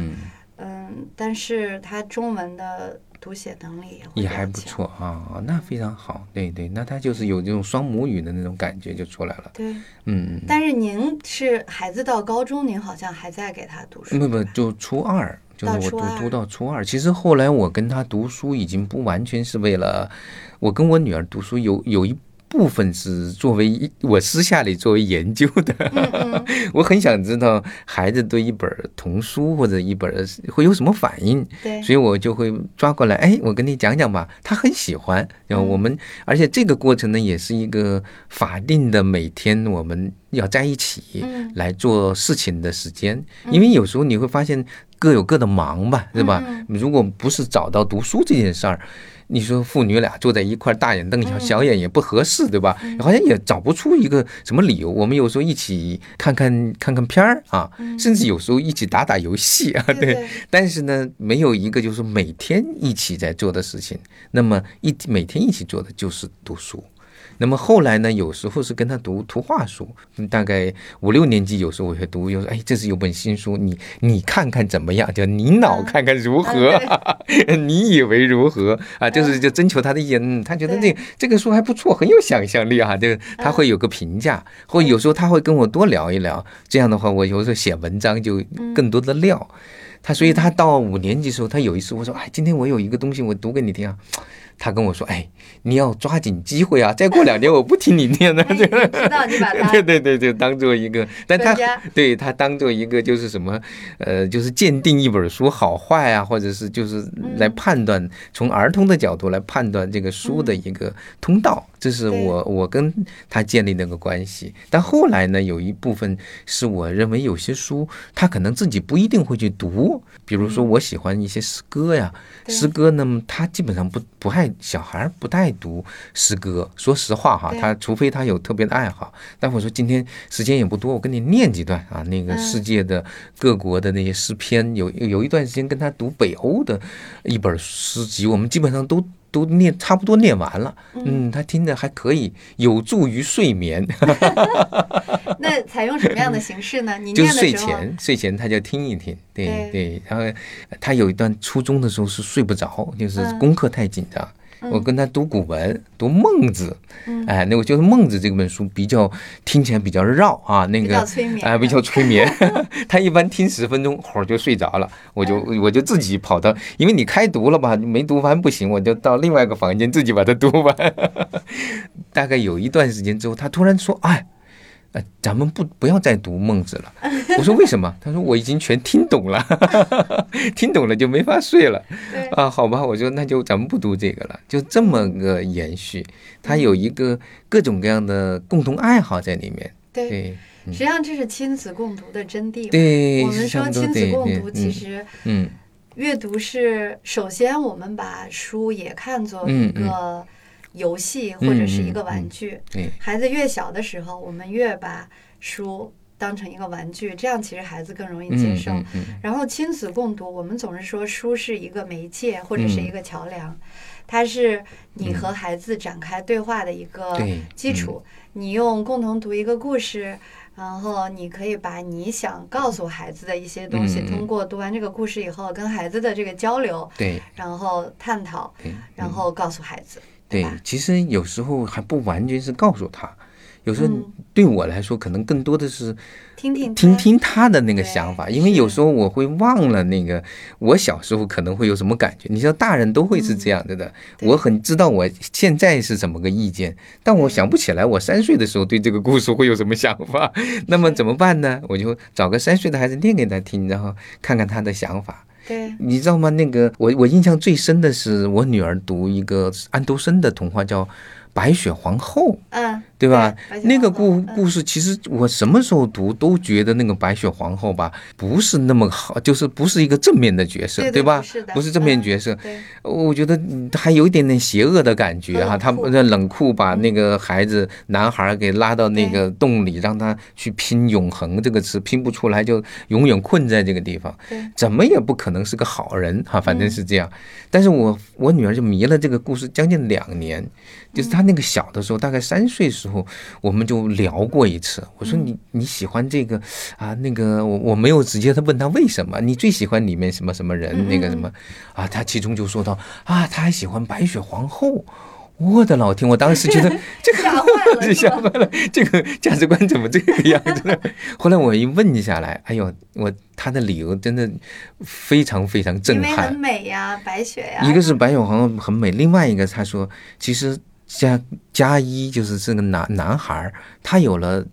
嗯，但是他中文的读写能力也还不错啊，那非常好，对对，那他就是有这种双母语的那种感觉就出来了，对，嗯，但是您是孩子到高中，您好像还在给他读书，不不，就初二。就是我读读到初二，其实后来我跟他读书已经不完全是为了我跟我女儿读书，有有一部分是作为我私下里作为研究的。我很想知道孩子对一本童书或者一本会有什么反应，对，所以我就会抓过来，哎，我跟你讲讲吧。他很喜欢，然后我们，而且这个过程呢，也是一个法定的每天我们要在一起来做事情的时间，因为有时候你会发现各有各的忙吧，对吧？如果不是找到读书这件事儿。你说父女俩坐在一块大眼瞪小小眼也不合适，对吧？好像也找不出一个什么理由。我们有时候一起看看看看片儿啊，甚至有时候一起打打游戏啊，对。但是呢，没有一个就是每天一起在做的事情。那么一每天一起做的就是读书。那么后来呢？有时候是跟他读图画书，大概五六年级，有时候我会读，有时候哎，这是有本新书，你你看看怎么样？叫你脑看看如何？你以为如何啊？就是就征求他的意见，他觉得这这个书还不错，很有想象力啊，就他会有个评价，或有时候他会跟我多聊一聊。这样的话，我有时候写文章就更多的料。他所以他到五年级时候，他有一次我说，哎，今天我有一个东西，我读给你听啊。他跟我说：“哎，你要抓紧机会啊！再过两年我不听你念了。”知道你把它对对对，就当做一个，但他对他当做一个就是什么，呃，就是鉴定一本书好坏啊，或者是就是来判断从儿童的角度来判断这个书的一个通道。这是我我跟他建立那个关系。但后来呢，有一部分是我认为有些书他可能自己不一定会去读，比如说我喜欢一些诗歌呀，诗歌那么他基本上不不爱。小孩不太读诗歌，说实话哈，他除非他有特别的爱好。但我说今天时间也不多，我跟你念几段啊，那个世界的各国的那些诗篇，有有一段时间跟他读北欧的一本诗集，我们基本上都都念差不多念完了。嗯，他听着还可以，有助于睡眠。那采用什么样的形式呢？你就睡前，睡前他就听一听，对对。然后他有一段初中的时候是睡不着，就是功课太紧张。我跟他读古文，读孟子，哎，那我觉得孟子这本书比较听起来比较绕啊，那个哎比较催眠。他一般听十分钟，会儿就睡着了。我就我就自己跑到，因为你开读了吧，没读完不行，我就到另外一个房间自己把它读完。大概有一段时间之后，他突然说：“哎。”哎，咱们不不要再读孟子了。我说为什么？他说我已经全听懂了，听懂了就没法睡了。啊，好吧，我说那就咱们不读这个了，就这么个延续。他有一个各种各样的共同爱好在里面。对，实际上这是亲子共读的真谛。对，我们说亲子共读，其实嗯，阅读是首先我们把书也看作一个。游戏或者是一个玩具，孩子越小的时候，我们越把书当成一个玩具，这样其实孩子更容易接受。然后亲子共读，我们总是说书是一个媒介或者是一个桥梁，它是你和孩子展开对话的一个基础。你用共同读一个故事，然后你可以把你想告诉孩子的一些东西，通过读完这个故事以后，跟孩子的这个交流，对，然后探讨，然后告诉孩子。对，其实有时候还不完全是告诉他，有时候对我来说，可能更多的是听听听听他的那个想法，因为有时候我会忘了那个我小时候可能会有什么感觉。你知道，大人都会是这样的的。我很知道我现在是怎么个意见，但我想不起来我三岁的时候对这个故事会有什么想法。那么怎么办呢？我就找个三岁的孩子念给他听，然后看看他的想法。对，你知道吗？那个我我印象最深的是我女儿读一个安徒生的童话，叫。白雪皇后，嗯，对吧？那个故故事，其实我什么时候读都觉得那个白雪皇后吧，不是那么好，就是不是一个正面的角色，对吧？不是正面角色。我觉得还有一点点邪恶的感觉哈。他那冷酷把那个孩子男孩给拉到那个洞里，让他去拼永恒这个词，拼不出来就永远困在这个地方。怎么也不可能是个好人哈，反正是这样。但是我我女儿就迷了这个故事将近两年。就是她那个小的时候，大概三岁时候，我们就聊过一次。我说你你喜欢这个啊？那个我我没有直接的问他为什么，你最喜欢里面什么什么人？那个什么啊？他其中就说到啊，他还喜欢白雪皇后。我的老天！我当时觉得 这个吓坏了，吓坏了，这个价值观怎么这个样子？后来我一问下来，哎呦，我他的理由真的非常非常震撼。很美呀，白雪呀。一个是白雪皇后很美，另外一个他说，其实加加一就是这个男男孩，他有了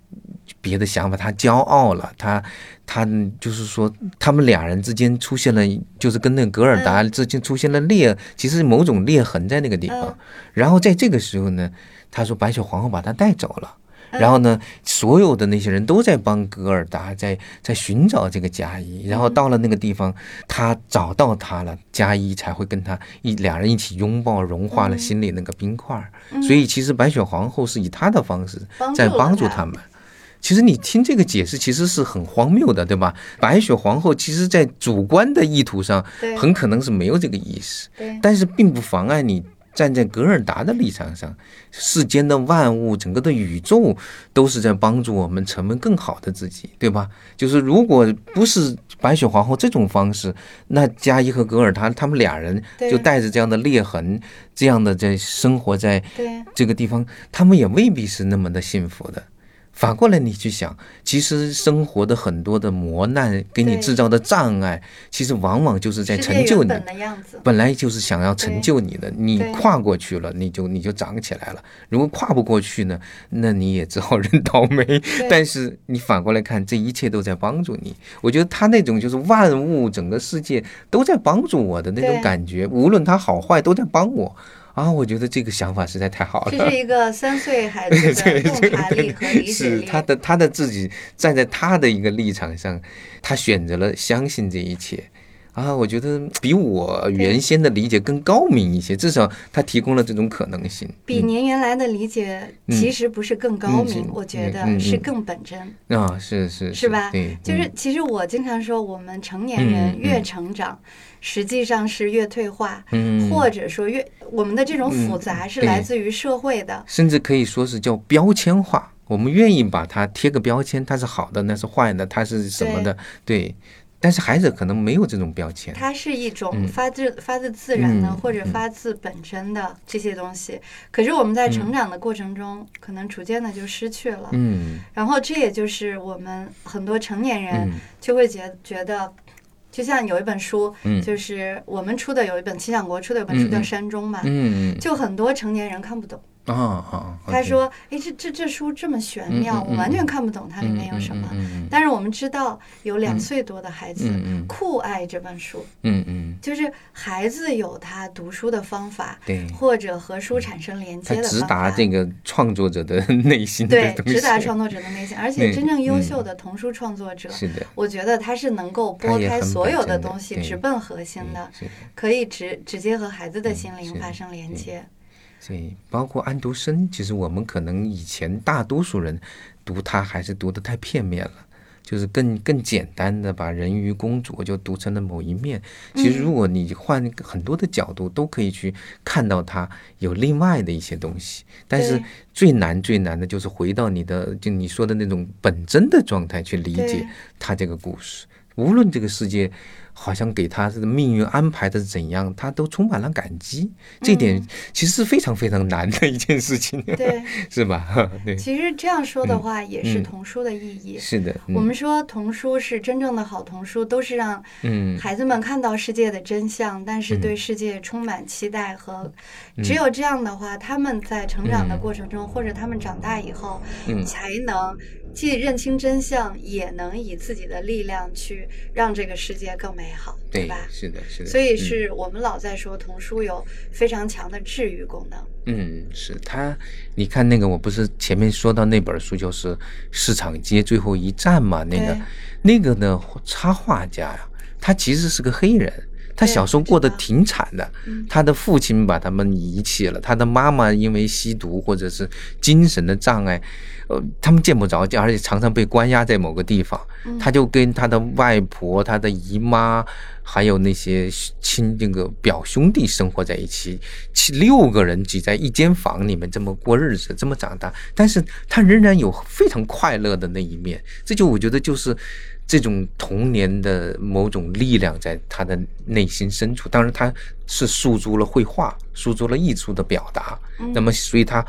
别的想法，他骄傲了，他他就是说，他们俩人之间出现了，就是跟那个格尔达之间出现了裂，其实某种裂痕在那个地方。然后在这个时候呢，他说白雪皇后把他带走了。然后呢，所有的那些人都在帮格尔达在在寻找这个加一，然后到了那个地方，他找到他了，加一才会跟他一两人一起拥抱，融化了心里那个冰块。所以其实白雪皇后是以她的方式在帮助他们。其实你听这个解释，其实是很荒谬的，对吧？白雪皇后其实在主观的意图上，很可能是没有这个意思，但是并不妨碍你。站在格尔达的立场上，世间的万物，整个的宇宙都是在帮助我们成为更好的自己，对吧？就是如果不是白雪皇后这种方式，那加伊和格尔达他们俩人就带着这样的裂痕，这样的在生活在这个地方，他们也未必是那么的幸福的。反过来，你去想，其实生活的很多的磨难给你制造的障碍，其实往往就是在成就你。本来就是想要成就你的，你跨过去了，你就你就长起来了。如果跨不过去呢，那你也只好认倒霉。但是你反过来看，这一切都在帮助你。我觉得他那种就是万物整个世界都在帮助我的那种感觉，无论他好坏都在帮我。啊，我觉得这个想法实在太好了。这是一个三岁孩子的 洞察力和理解力。是他的，他的自己站在他的一个立场上，他选择了相信这一切。啊，我觉得比我原先的理解更高明一些，至少他提供了这种可能性。比您原来的理解其实不是更高明，我觉得是更本真。啊，是是是吧？对，就是其实我经常说，我们成年人越成长，实际上是越退化，或者说越我们的这种复杂是来自于社会的，甚至可以说是叫标签化。我们愿意把它贴个标签，它是好的，那是坏的，它是什么的？对。但是孩子可能没有这种标签，它是一种发自发自自然的或者发自本真的这些东西。可是我们在成长的过程中，可能逐渐的就失去了。嗯，然后这也就是我们很多成年人就会觉觉得，就像有一本书，就是我们出的有一本齐想国出的有本书叫《山中》嘛，嗯，就很多成年人看不懂。啊啊！他说：“哎，这这这书这么玄妙，我完全看不懂它里面有什么。但是我们知道，有两岁多的孩子酷爱这本书。嗯嗯，就是孩子有他读书的方法，对，或者和书产生连接的方法。直达这个创作者的 内心，对，直达创作者的内心。而且真正优秀的童书创作者，是的，我觉得他是能够拨开所有的东西，直奔核心的，可以直直接和孩子的心灵发生连接。”所以，包括安徒生，其实我们可能以前大多数人读他还是读的太片面了，就是更更简单的把人鱼公主就读成了某一面。其实，如果你换很多的角度，都可以去看到它有另外的一些东西。但是最难最难的就是回到你的就你说的那种本真的状态去理解他这个故事。无论这个世界。好像给他的命运安排的怎样，他都充满了感激。这点其实是非常非常难的一件事情，对，是吧？对。其实这样说的话，也是童书的意义。是的，我们说童书是真正的好童书，都是让孩子们看到世界的真相，但是对世界充满期待和。只有这样的话，他们在成长的过程中，或者他们长大以后，才能。既认清真相，也能以自己的力量去让这个世界更美好，对吧？是的，是的。所以是我们老在说童书有非常强的治愈功能。嗯，是他。你看那个，我不是前面说到那本书就是《市场街最后一站》嘛？那个那个呢，插画家呀，他其实是个黑人。他小时候过得挺惨的，他的父亲把他们遗弃了，他的妈妈因为吸毒或者是精神的障碍，呃，他们见不着，而且常常被关押在某个地方。他就跟他的外婆、他的姨妈，还有那些亲那个表兄弟生活在一起，七六个人挤在一间房里面这么过日子，这么长大。但是他仍然有非常快乐的那一面，这就我觉得就是。这种童年的某种力量在他的内心深处，当然他是诉诸了绘画，诉诸了艺术的表达。那么，所以他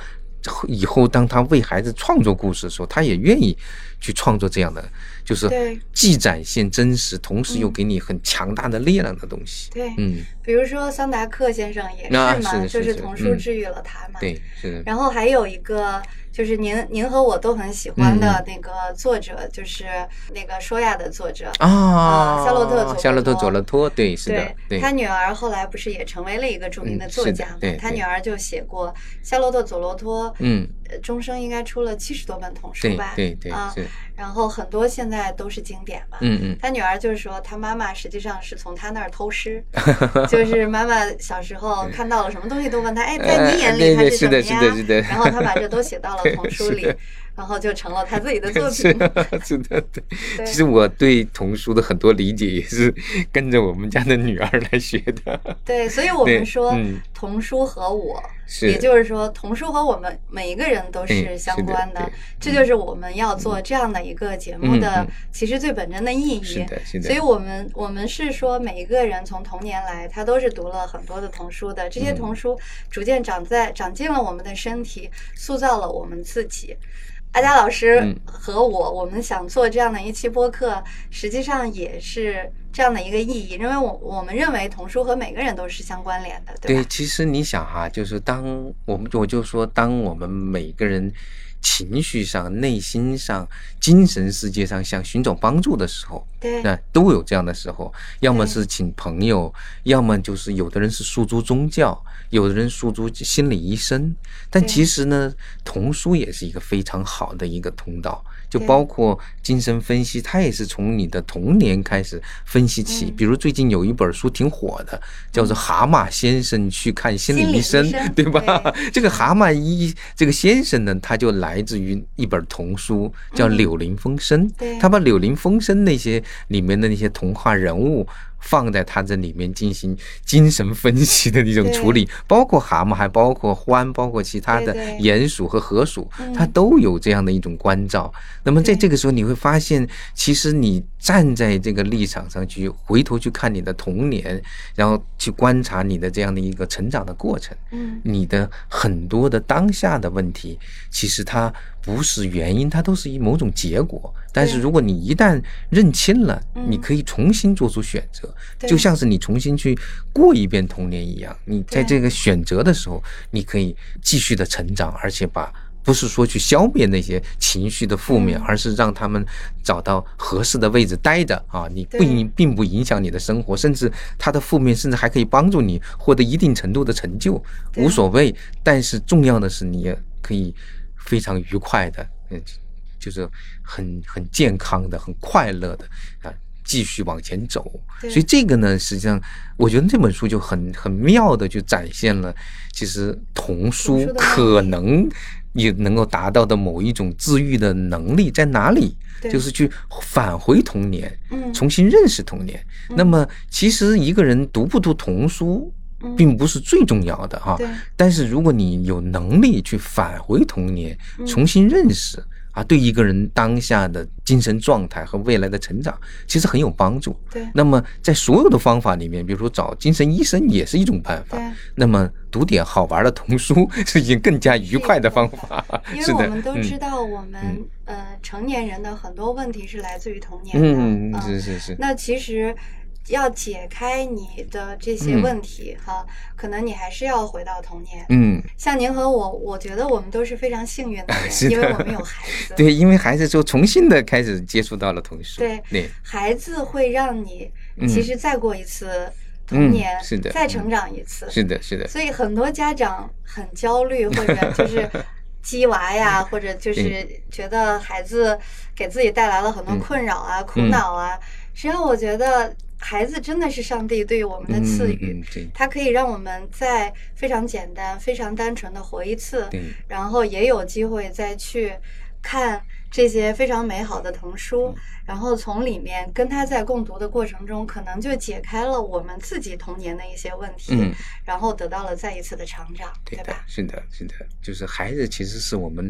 以后当他为孩子创作故事的时候，他也愿意去创作这样的，就是既展现真实，同时又给你很强大的力量的东西。对，嗯，比如说桑达克先生也是嘛，就是童书治愈了他嘛。对，是。然后还有一个。就是您，您和我都很喜欢的那个作者，就是那个说亚的作者啊，夏洛特夏洛特佐罗托，对，是的，对。他女儿后来不是也成为了一个著名的作家吗？他女儿就写过夏洛特佐罗托，嗯，终生应该出了七十多本童书吧？对对啊。然后很多现在都是经典嘛。嗯嗯。他女儿就是说，他妈妈实际上是从他那儿偷师，就是妈妈小时候看到了什么东西都问他，哎，在你眼里他是什么呀？然后他把这都写到了童书里。然后就成了他自己的作品。是的，对。其实我对童书的很多理解也是跟着我们家的女儿来学的。对，所以我们说童书和我，也就是说童书和我们每一个人都是相关的。这就是我们要做这样的一个节目的其实最本真的意义。是的，是的。所以我们我们是说每一个人从童年来，他都是读了很多的童书的。这些童书逐渐长在长进了我们的身体，塑造了我们自己。阿佳老师和我，我们想做这样的一期播客，实际上也是这样的一个意义，因为我我们认为童书和每个人都是相关联的，对对，其实你想哈，就是当我们我就说，当我们每个人。情绪上、内心上、精神世界上想寻找帮助的时候，对，那都有这样的时候。要么是请朋友，要么就是有的人是诉诸宗教，有的人诉诸心理医生。但其实呢，童书也是一个非常好的一个通道。就包括精神分析，它也是从你的童年开始分析起。比如最近有一本书挺火的，叫做《蛤蟆先生去看心理医生》，对吧？这个蛤蟆医这个先生呢，他就来自于一本童书，叫《柳林风声》。他把《柳林风声》那些里面的那些童话人物。放在它这里面进行精神分析的那种处理，包括蛤蟆，还包括獾，包括其他的鼹鼠和河鼠，它都有这样的一种关照。那么在这个时候，你会发现，其实你站在这个立场上去回头去看你的童年，然后去观察你的这样的一个成长的过程，嗯，你的很多的当下的问题，其实它。不是原因，它都是以某种结果。但是如果你一旦认清了，你可以重新做出选择，就像是你重新去过一遍童年一样。你在这个选择的时候，你可以继续的成长，而且把不是说去消灭那些情绪的负面，而是让他们找到合适的位置待着啊！你不影并不影响你的生活，甚至他的负面甚至还可以帮助你获得一定程度的成就，无所谓。但是重要的是，你也可以。非常愉快的，嗯，就是很很健康的、很快乐的啊，继续往前走。所以这个呢，实际上我觉得这本书就很很妙的，就展现了其实童书可能也能够达到的某一种治愈的能力在哪里，就是去返回童年，嗯，重新认识童年。那么，其实一个人读不读童书？并不是最重要的哈，但是如果你有能力去返回童年，重新认识啊，对一个人当下的精神状态和未来的成长，其实很有帮助。对，那么在所有的方法里面，比如说找精神医生也是一种办法。那么读点好玩的童书是一件更加愉快的方法。因 为我们都知道，我们呃成年人的很多问题是来自于童年的。嗯，是是是。那其实。要解开你的这些问题哈，可能你还是要回到童年。嗯，像您和我，我觉得我们都是非常幸运的，因为我们有孩子。对，因为孩子就重新的开始接触到了童书。对，孩子会让你其实再过一次童年，是的，再成长一次。是的，是的。所以很多家长很焦虑，或者就是鸡娃呀，或者就是觉得孩子给自己带来了很多困扰啊、苦恼啊。实际上，我觉得。孩子真的是上帝对我们的赐予，它可以让我们在非常简单、非常单纯的活一次，然后也有机会再去看这些非常美好的童书，然后从里面跟他在共读的过程中，可能就解开了我们自己童年的一些问题，然后得到了再一次的成长，对吧？是的，是的，就是孩子其实是我们。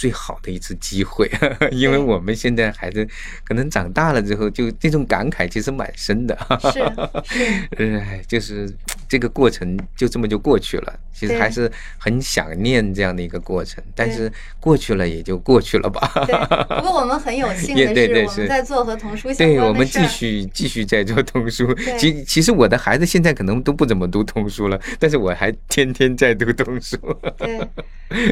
最好的一次机会，因为我们现在孩子可能长大了之后，就这种感慨其实蛮深的。是是，哎，就是这个过程就这么就过去了。其实还是很想念这样的一个过程，但是过去了也就过去了吧。对，不过我们很有幸的是，我们在做和童书相关的对，我们继续继续在做童书。其其实我的孩子现在可能都不怎么读童书了，但是我还天天在读童书。对，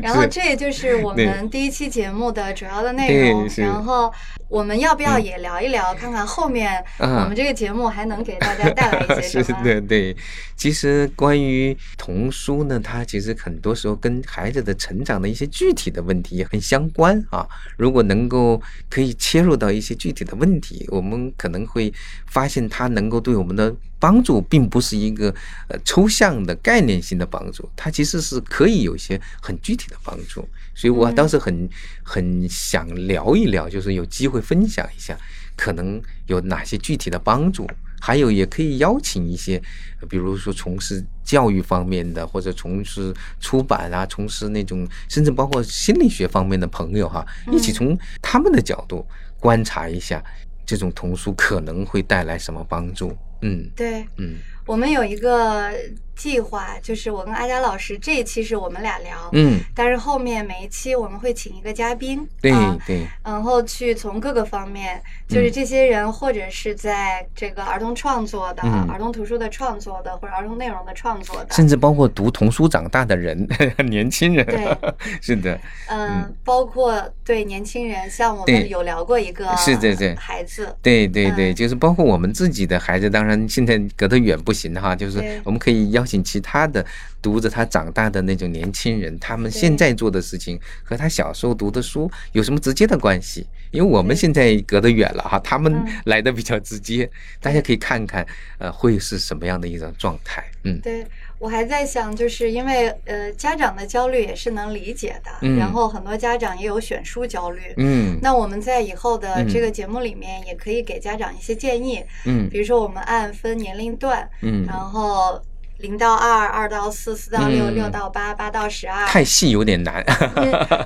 然后这也就是我们第一期节目的主要的内容。然后我们要不要也聊一聊，看看后面我们这个节目还能给大家带来一些 什么？对对，其实关于童书呢。它其实很多时候跟孩子的成长的一些具体的问题也很相关啊。如果能够可以切入到一些具体的问题，我们可能会发现它能够对我们的帮助，并不是一个呃抽象的概念性的帮助，它其实是可以有一些很具体的帮助。所以我当时很很想聊一聊，就是有机会分享一下，可能有哪些具体的帮助。还有也可以邀请一些，比如说从事教育方面的，或者从事出版啊，从事那种甚至包括心理学方面的朋友哈，一起从他们的角度观察一下这种童书可能会带来什么帮助。嗯，对，嗯，我们有一个。计划就是我跟阿佳老师这一期是我们俩聊，嗯，但是后面每一期我们会请一个嘉宾，对对，然后去从各个方面，就是这些人或者是在这个儿童创作的、儿童图书的创作的，或者儿童内容的创作的，甚至包括读童书长大的人，年轻人，对，是的，嗯，包括对年轻人，像我们有聊过一个，是对对，孩子，对对对，就是包括我们自己的孩子，当然现在隔得远不行哈，就是我们可以邀。请其他的读着他长大的那种年轻人，他们现在做的事情和他小时候读的书有什么直接的关系？因为我们现在隔得远了哈，他们 来的比较直接，大家可以看看，呃，会是什么样的一种状态？嗯，对我还在想，就是因为呃，家长的焦虑也是能理解的，然后很多家长也有选书焦虑，嗯，那我们在以后的这个节目里面也可以给家长一些建议，嗯，比如说我们按分年龄段，嗯，然后。零到二，二到四，四到六，六到八，八到十二。太细有点难。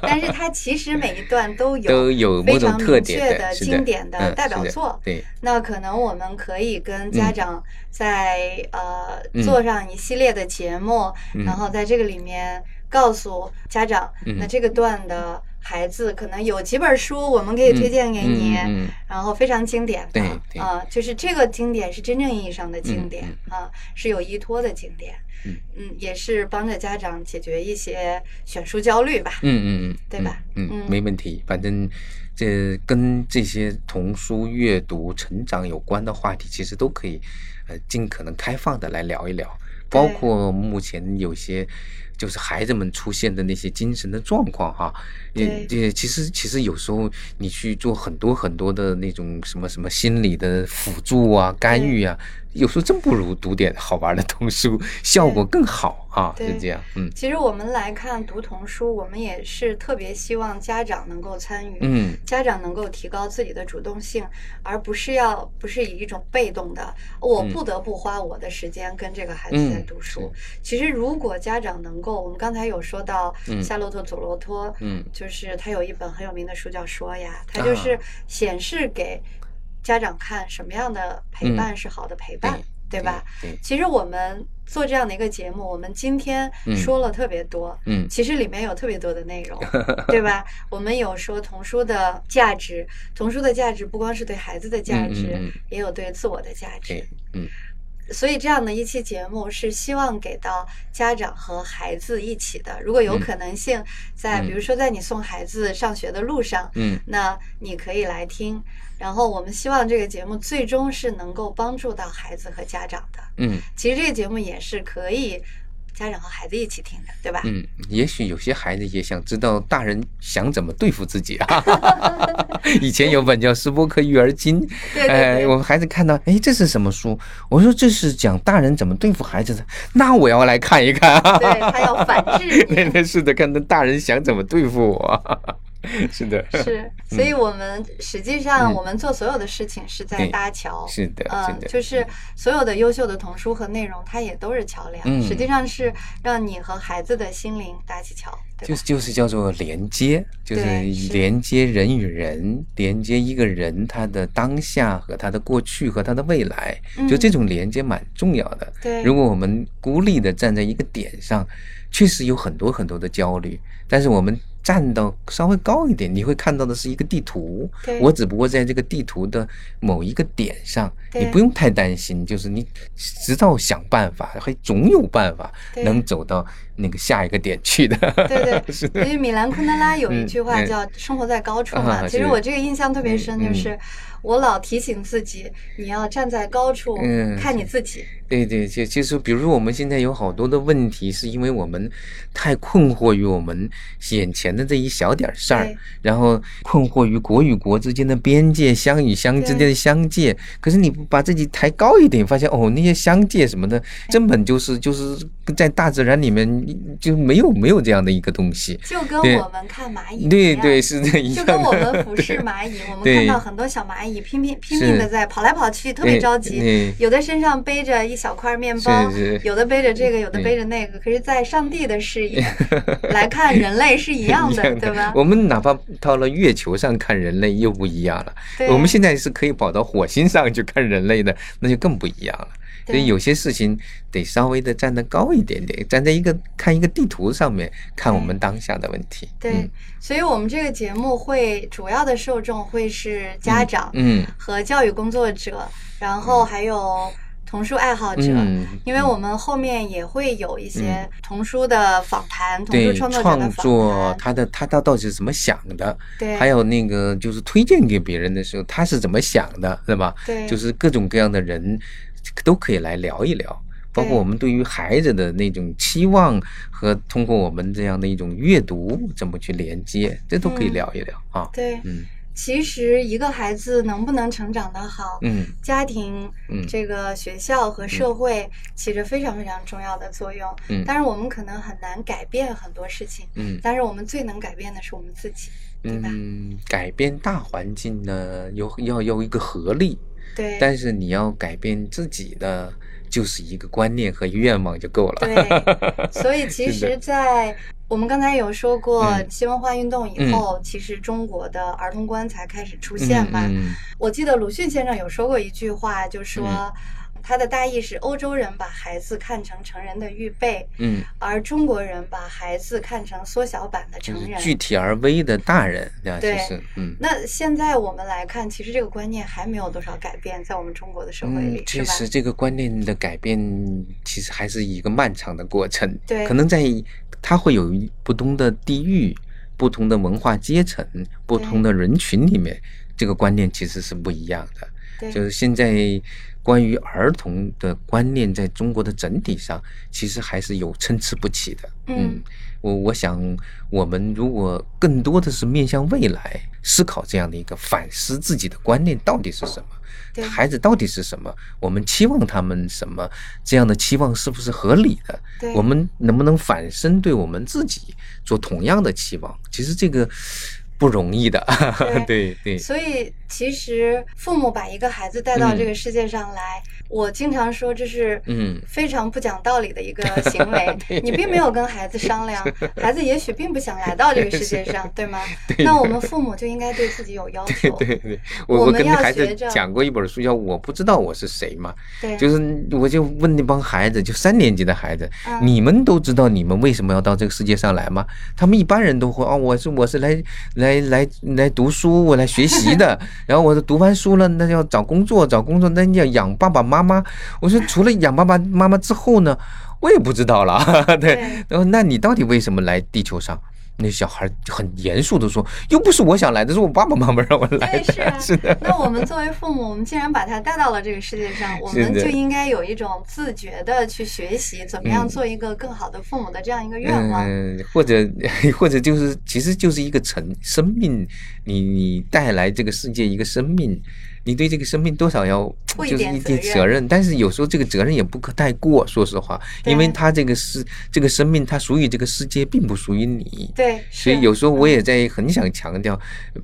但是它其实每一段都有都有非常明确的经典的代表作。对。那可能我们可以跟家长在呃做上一系列的节目，然后在这个里面告诉家长，那这个段的。孩子可能有几本书，我们可以推荐给你，嗯然后非常经典的啊，就是这个经典是真正意义上的经典啊，是有依托的经典，嗯，也是帮着家长解决一些选书焦虑吧，嗯嗯嗯，对吧？嗯，没问题，反正这跟这些童书阅读、成长有关的话题，其实都可以呃尽可能开放的来聊一聊，包括目前有些。就是孩子们出现的那些精神的状况哈，也也其实其实有时候你去做很多很多的那种什么什么心理的辅助啊干预啊。有时候真不如读点好玩的童书，效果更好啊！是这样，嗯。其实我们来看读童书，我们也是特别希望家长能够参与，嗯，家长能够提高自己的主动性，而不是要不是以一种被动的，我不得不花我的时间跟这个孩子在读书。其实如果家长能够，我们刚才有说到夏洛特·佐罗托，嗯，就是他有一本很有名的书叫《说呀》，他就是显示给。家长看什么样的陪伴是好的陪伴，对吧？其实我们做这样的一个节目，我们今天说了特别多，嗯，其实里面有特别多的内容，对吧？我们有说童书的价值，童书的价值不光是对孩子的价值，也有对自我的价值，嗯。所以这样的一期节目是希望给到家长和孩子一起的。如果有可能性，在比如说在你送孩子上学的路上，嗯，那你可以来听。然后我们希望这个节目最终是能够帮助到孩子和家长的。嗯，其实这个节目也是可以。家长和孩子一起听的，对吧？嗯，也许有些孩子也想知道大人想怎么对付自己啊。以前有本叫《斯波克育儿经》，哎，我们孩子看到，哎，这是什么书？我说这是讲大人怎么对付孩子的，那我要来看一看。对他要反制。那是的，看那大人想怎么对付我。是的，是，所以我们实际上我们做所有的事情是在搭桥，是的，嗯，就是所有的优秀的童书和内容，它也都是桥梁，实际上是让你和孩子的心灵搭起桥，就是就是叫做连接，就是连接人与人，连接一个人他的当下和他的过去和他的未来，就这种连接蛮重要的。对，如果我们孤立的站在一个点上，确实有很多很多的焦虑，但是我们。站到稍微高一点，你会看到的是一个地图。我只不过在这个地图的某一个点上，你不用太担心，就是你直到想办法，还总有办法能走到那个下一个点去的。对对，因为米兰昆德拉有一句话叫“生活在高处”嘛。其实我这个印象特别深，就是我老提醒自己，你要站在高处看你自己。对对，就就是比如说我们现在有好多的问题，是因为我们太困惑于我们眼前的这一小点事儿，然后困惑于国与国之间的边界、乡与乡之间的乡界。可是你把自己抬高一点，发现哦，那些乡界什么的，根本就是就是在大自然里面就没有没有这样的一个东西。就跟我们看蚂蚁，对对是这一样。就跟我们俯视蚂蚁，我们看到很多小蚂蚁拼命拼命的在跑来跑去，特别着急，有的身上背着一。小块面包，有的背着这个，有的背着那个。可是，在上帝的视野 来看，人类是一样的，对吧？我们哪怕到了月球上看人类，又不一样了。我们现在是可以跑到火星上去看人类的，那就更不一样了。所以有些事情得稍微的站得高一点点，站在一个看一个地图上面看我们当下的问题。对，所以我们这个节目会主要的受众会是家长，嗯，和教育工作者，然后还有。童书爱好者，因为我们后面也会有一些童书的访谈，童书创作者的访谈，他的他他到底是怎么想的？对，还有那个就是推荐给别人的时候，他是怎么想的，对吧？对，就是各种各样的人都可以来聊一聊，包括我们对于孩子的那种期望和通过我们这样的一种阅读怎么去连接，这都可以聊一聊啊。对，嗯。其实一个孩子能不能成长得好，嗯，家庭，嗯，这个学校和社会起着非常非常重要的作用，嗯，但是我们可能很难改变很多事情，嗯，但是我们最能改变的是我们自己，对吧？嗯，改变大环境呢，有要有一个合力，对，但是你要改变自己的，就是一个观念和愿望就够了，对，所以其实，在。我们刚才有说过，新文化运动以后，其实中国的儿童观才开始出现嘛。我记得鲁迅先生有说过一句话，就说。他的大意是：欧洲人把孩子看成成人的预备，嗯，而中国人把孩子看成缩小版的成人，具体而微的大人，对，嗯。那现在我们来看，其实这个观念还没有多少改变，在我们中国的社会里，其实这个观念的改变，其实还是一个漫长的过程。对，可能在它会有不同的地域、不同的文化阶层、不同的人群里面，这个观念其实是不一样的。对，就是现在。关于儿童的观念，在中国的整体上，其实还是有参差不齐的。嗯，我我想，我们如果更多的是面向未来思考这样的一个反思自己的观念到底是什么，孩子到底是什么，我们期望他们什么，这样的期望是不是合理的？我们能不能反身对我们自己做同样的期望？其实这个。不容易的，对 对。所以，其实父母把一个孩子带到这个世界上来。我经常说这是嗯非常不讲道理的一个行为，你并没有跟孩子商量，孩子也许并不想来到这个世界上，对吗？那我们父母就应该对自己有要求。对对，我我跟孩子讲过一本书叫《我不知道我是谁》嘛，对，就是我就问那帮孩子，就三年级的孩子，你们都知道你们为什么要到这个世界上来吗？他们一般人都会哦，我是我是来来来来来读书，我来学习的，然后我读完书了，那要找工作，找工作那要养爸爸妈。妈，我说除了养爸爸妈妈之后呢，我也不知道了。对，然后那你到底为什么来地球上？那小孩很严肃的说：“又不是我想来的，是我爸爸妈妈让我来的。”是的。那我们作为父母，我们既然把他带到了这个世界上，我们就应该有一种自觉的去学习，怎么样做一个更好的父母的这样一个愿望。嗯，或者或者就是，其实就是一个成生命，你你带来这个世界一个生命。你对这个生命多少要就是一点点责任，但是有时候这个责任也不可太过，说实话，因为他这个是这个生命，它属于这个世界，并不属于你。对，所以有时候我嗯也在很想强调，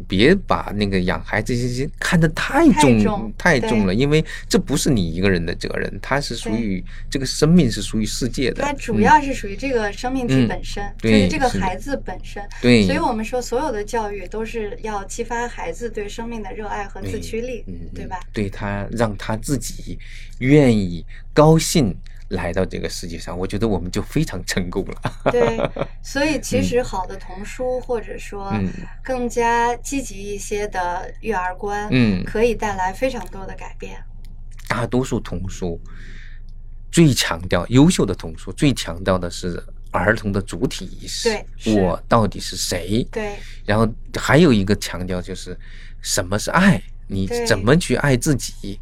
别把那个养孩子这些看得太太重太重了，因为这不是你一个人的责任，它是属于这个生命是属于世界的。它主嗯要是属于这个生命体嗯。本身，就对是这个孩子本身。对，所以我们说，所有的教育都是要激发孩子对生命的热爱和自驱力嗯，嗯对吧？对他让他自己愿意高兴来到这个世界上，我觉得我们就非常成功了。对，所以其实好的童书，或者说嗯更加积极一些的育儿观，嗯可以带来非常多的改变。大多数童书最强调优秀的童书最强调的是儿童的主体意识，对我到底是谁？对，然后还有一个强调就是什么是爱，你怎么去爱自己、嗯，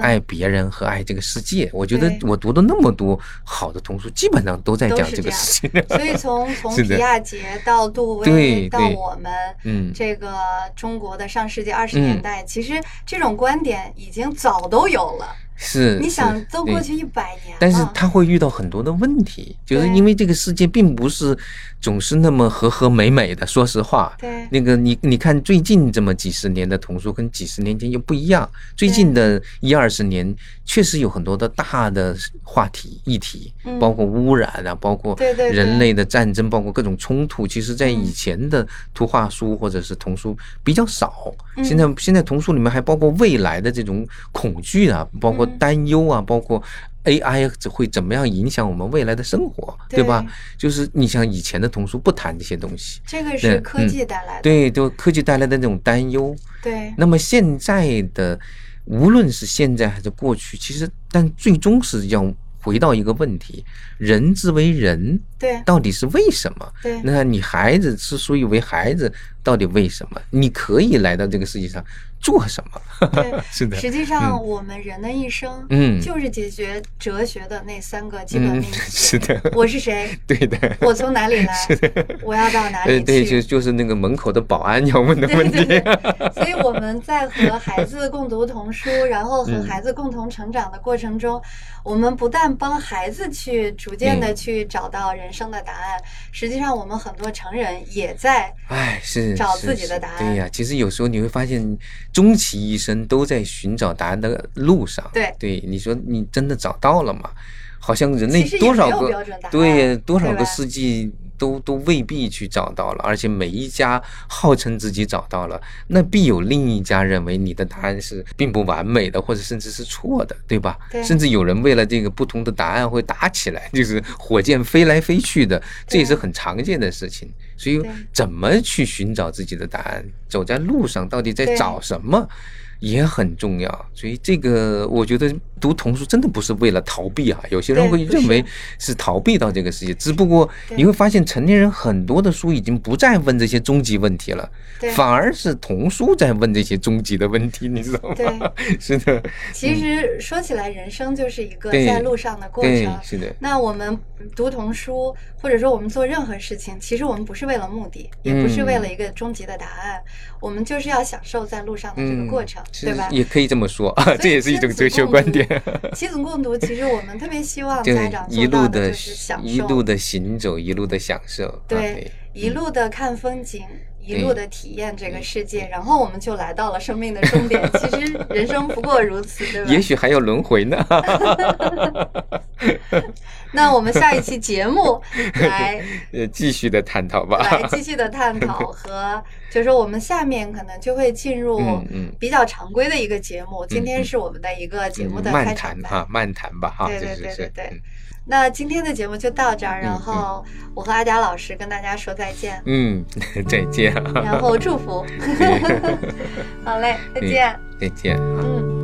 爱别人和爱这个世界。我觉得我读的那么多好的童书，基本上都在讲这个事情。所以 从从皮亚杰到杜对威到我们，嗯这个中国的上世纪二十嗯年代，其实这种观点已经早都有了。是，你想都过去一百年了，但是他会遇到很多的问题，就是因为这个世界并不是总是那么和和美美的。说实话，对那个你你看最近这么几十年的童书跟几十年前又不一样，最近的一二十年确实有很多的大的话题议题，嗯。包括污染啊，包括人类的战争，包括各种冲突。其实，在嗯以前的图画书或者是童书比较少，嗯。现在现在童书里面还包括未来的这种恐惧啊，包括嗯担忧啊，包括 AI 会怎么样影响我们未来的生活，对。吧？就是你像以前的童书不谈这些东西，这个是科嗯。技带来的，对，就科技带来的那种担忧。对。那么现在的，无论是现在还是过去，其实但最终是要回到一个问题：人之为人，对到底是为什么？对那你孩子之所以为孩子，到底为什么？你可以来到这个世界上做什么？对。是的，实际上，我们人的一生，嗯就是解决哲学的那三个基本嗯命，题：是的，我是谁？对的。我从哪里来？我要到哪呃，里对，就去？就是那个门口的保安要问的对问题。对对，所以我们在和孩子共读童书，然后和嗯孩子共同成长的过程中，我们不但帮孩子去逐渐的嗯去找到人生的答案，实际上我们很多成人也在哎，是是找自己的答案对呀、其实有时候你会发现，终其一生都在寻找答案的路上。对对，你说你真的找到了吗？好像人类多少个对多少个世纪都都未必去找到了，而且每一家号称自己找到了，那必有另一家认为你的答案是并不完美的，或者甚至是错的，对吧？对甚至有人为了这个不同的答案会打起来，就是火箭飞来飞去的，这也是很常见的事情。所以怎么去寻找自己的答案，走在路上到底在找什么？也很重要，所以这个我觉得读童书真的不是为了逃避啊，有些人会认为是是逃避到这个世界，只不过你会发现成年人很多的书已经不再问这些终极问题了，对。反而是童书在问这些终极的问题，你知道吗？对。是的，其实说起来，人生就是一个在路上的过程，。是的，那我们读童书，或者说我们做任何事情，其实我们不是为了目的，也不是为了一个终极的答案，我们就是要享受在路上的这个过程，是对吧？也可以这么说啊，这也是一种哲学观点。亲子共读，其实我们特别希望家长，一路的享受，一路的行走，一路的享受。啊对，一路的看风景。一路的体验这个世界，然后我们就来到了生命的终点。其实人生不过如此，对吧？也许还有轮回呢。那我们下一期节目来呃，继续的探讨吧。来继续的探讨和，就是说我们下面可能就会进入比较常规的一个节目。今天是我们的一个节目的开场白。谈哈，漫谈吧哈，对对对对对嗯那今天的节目就到这儿，然嗯后我和阿佳老师跟大家说再见，嗯，再见。然后祝福。好嘞，再嗯见。再见。嗯。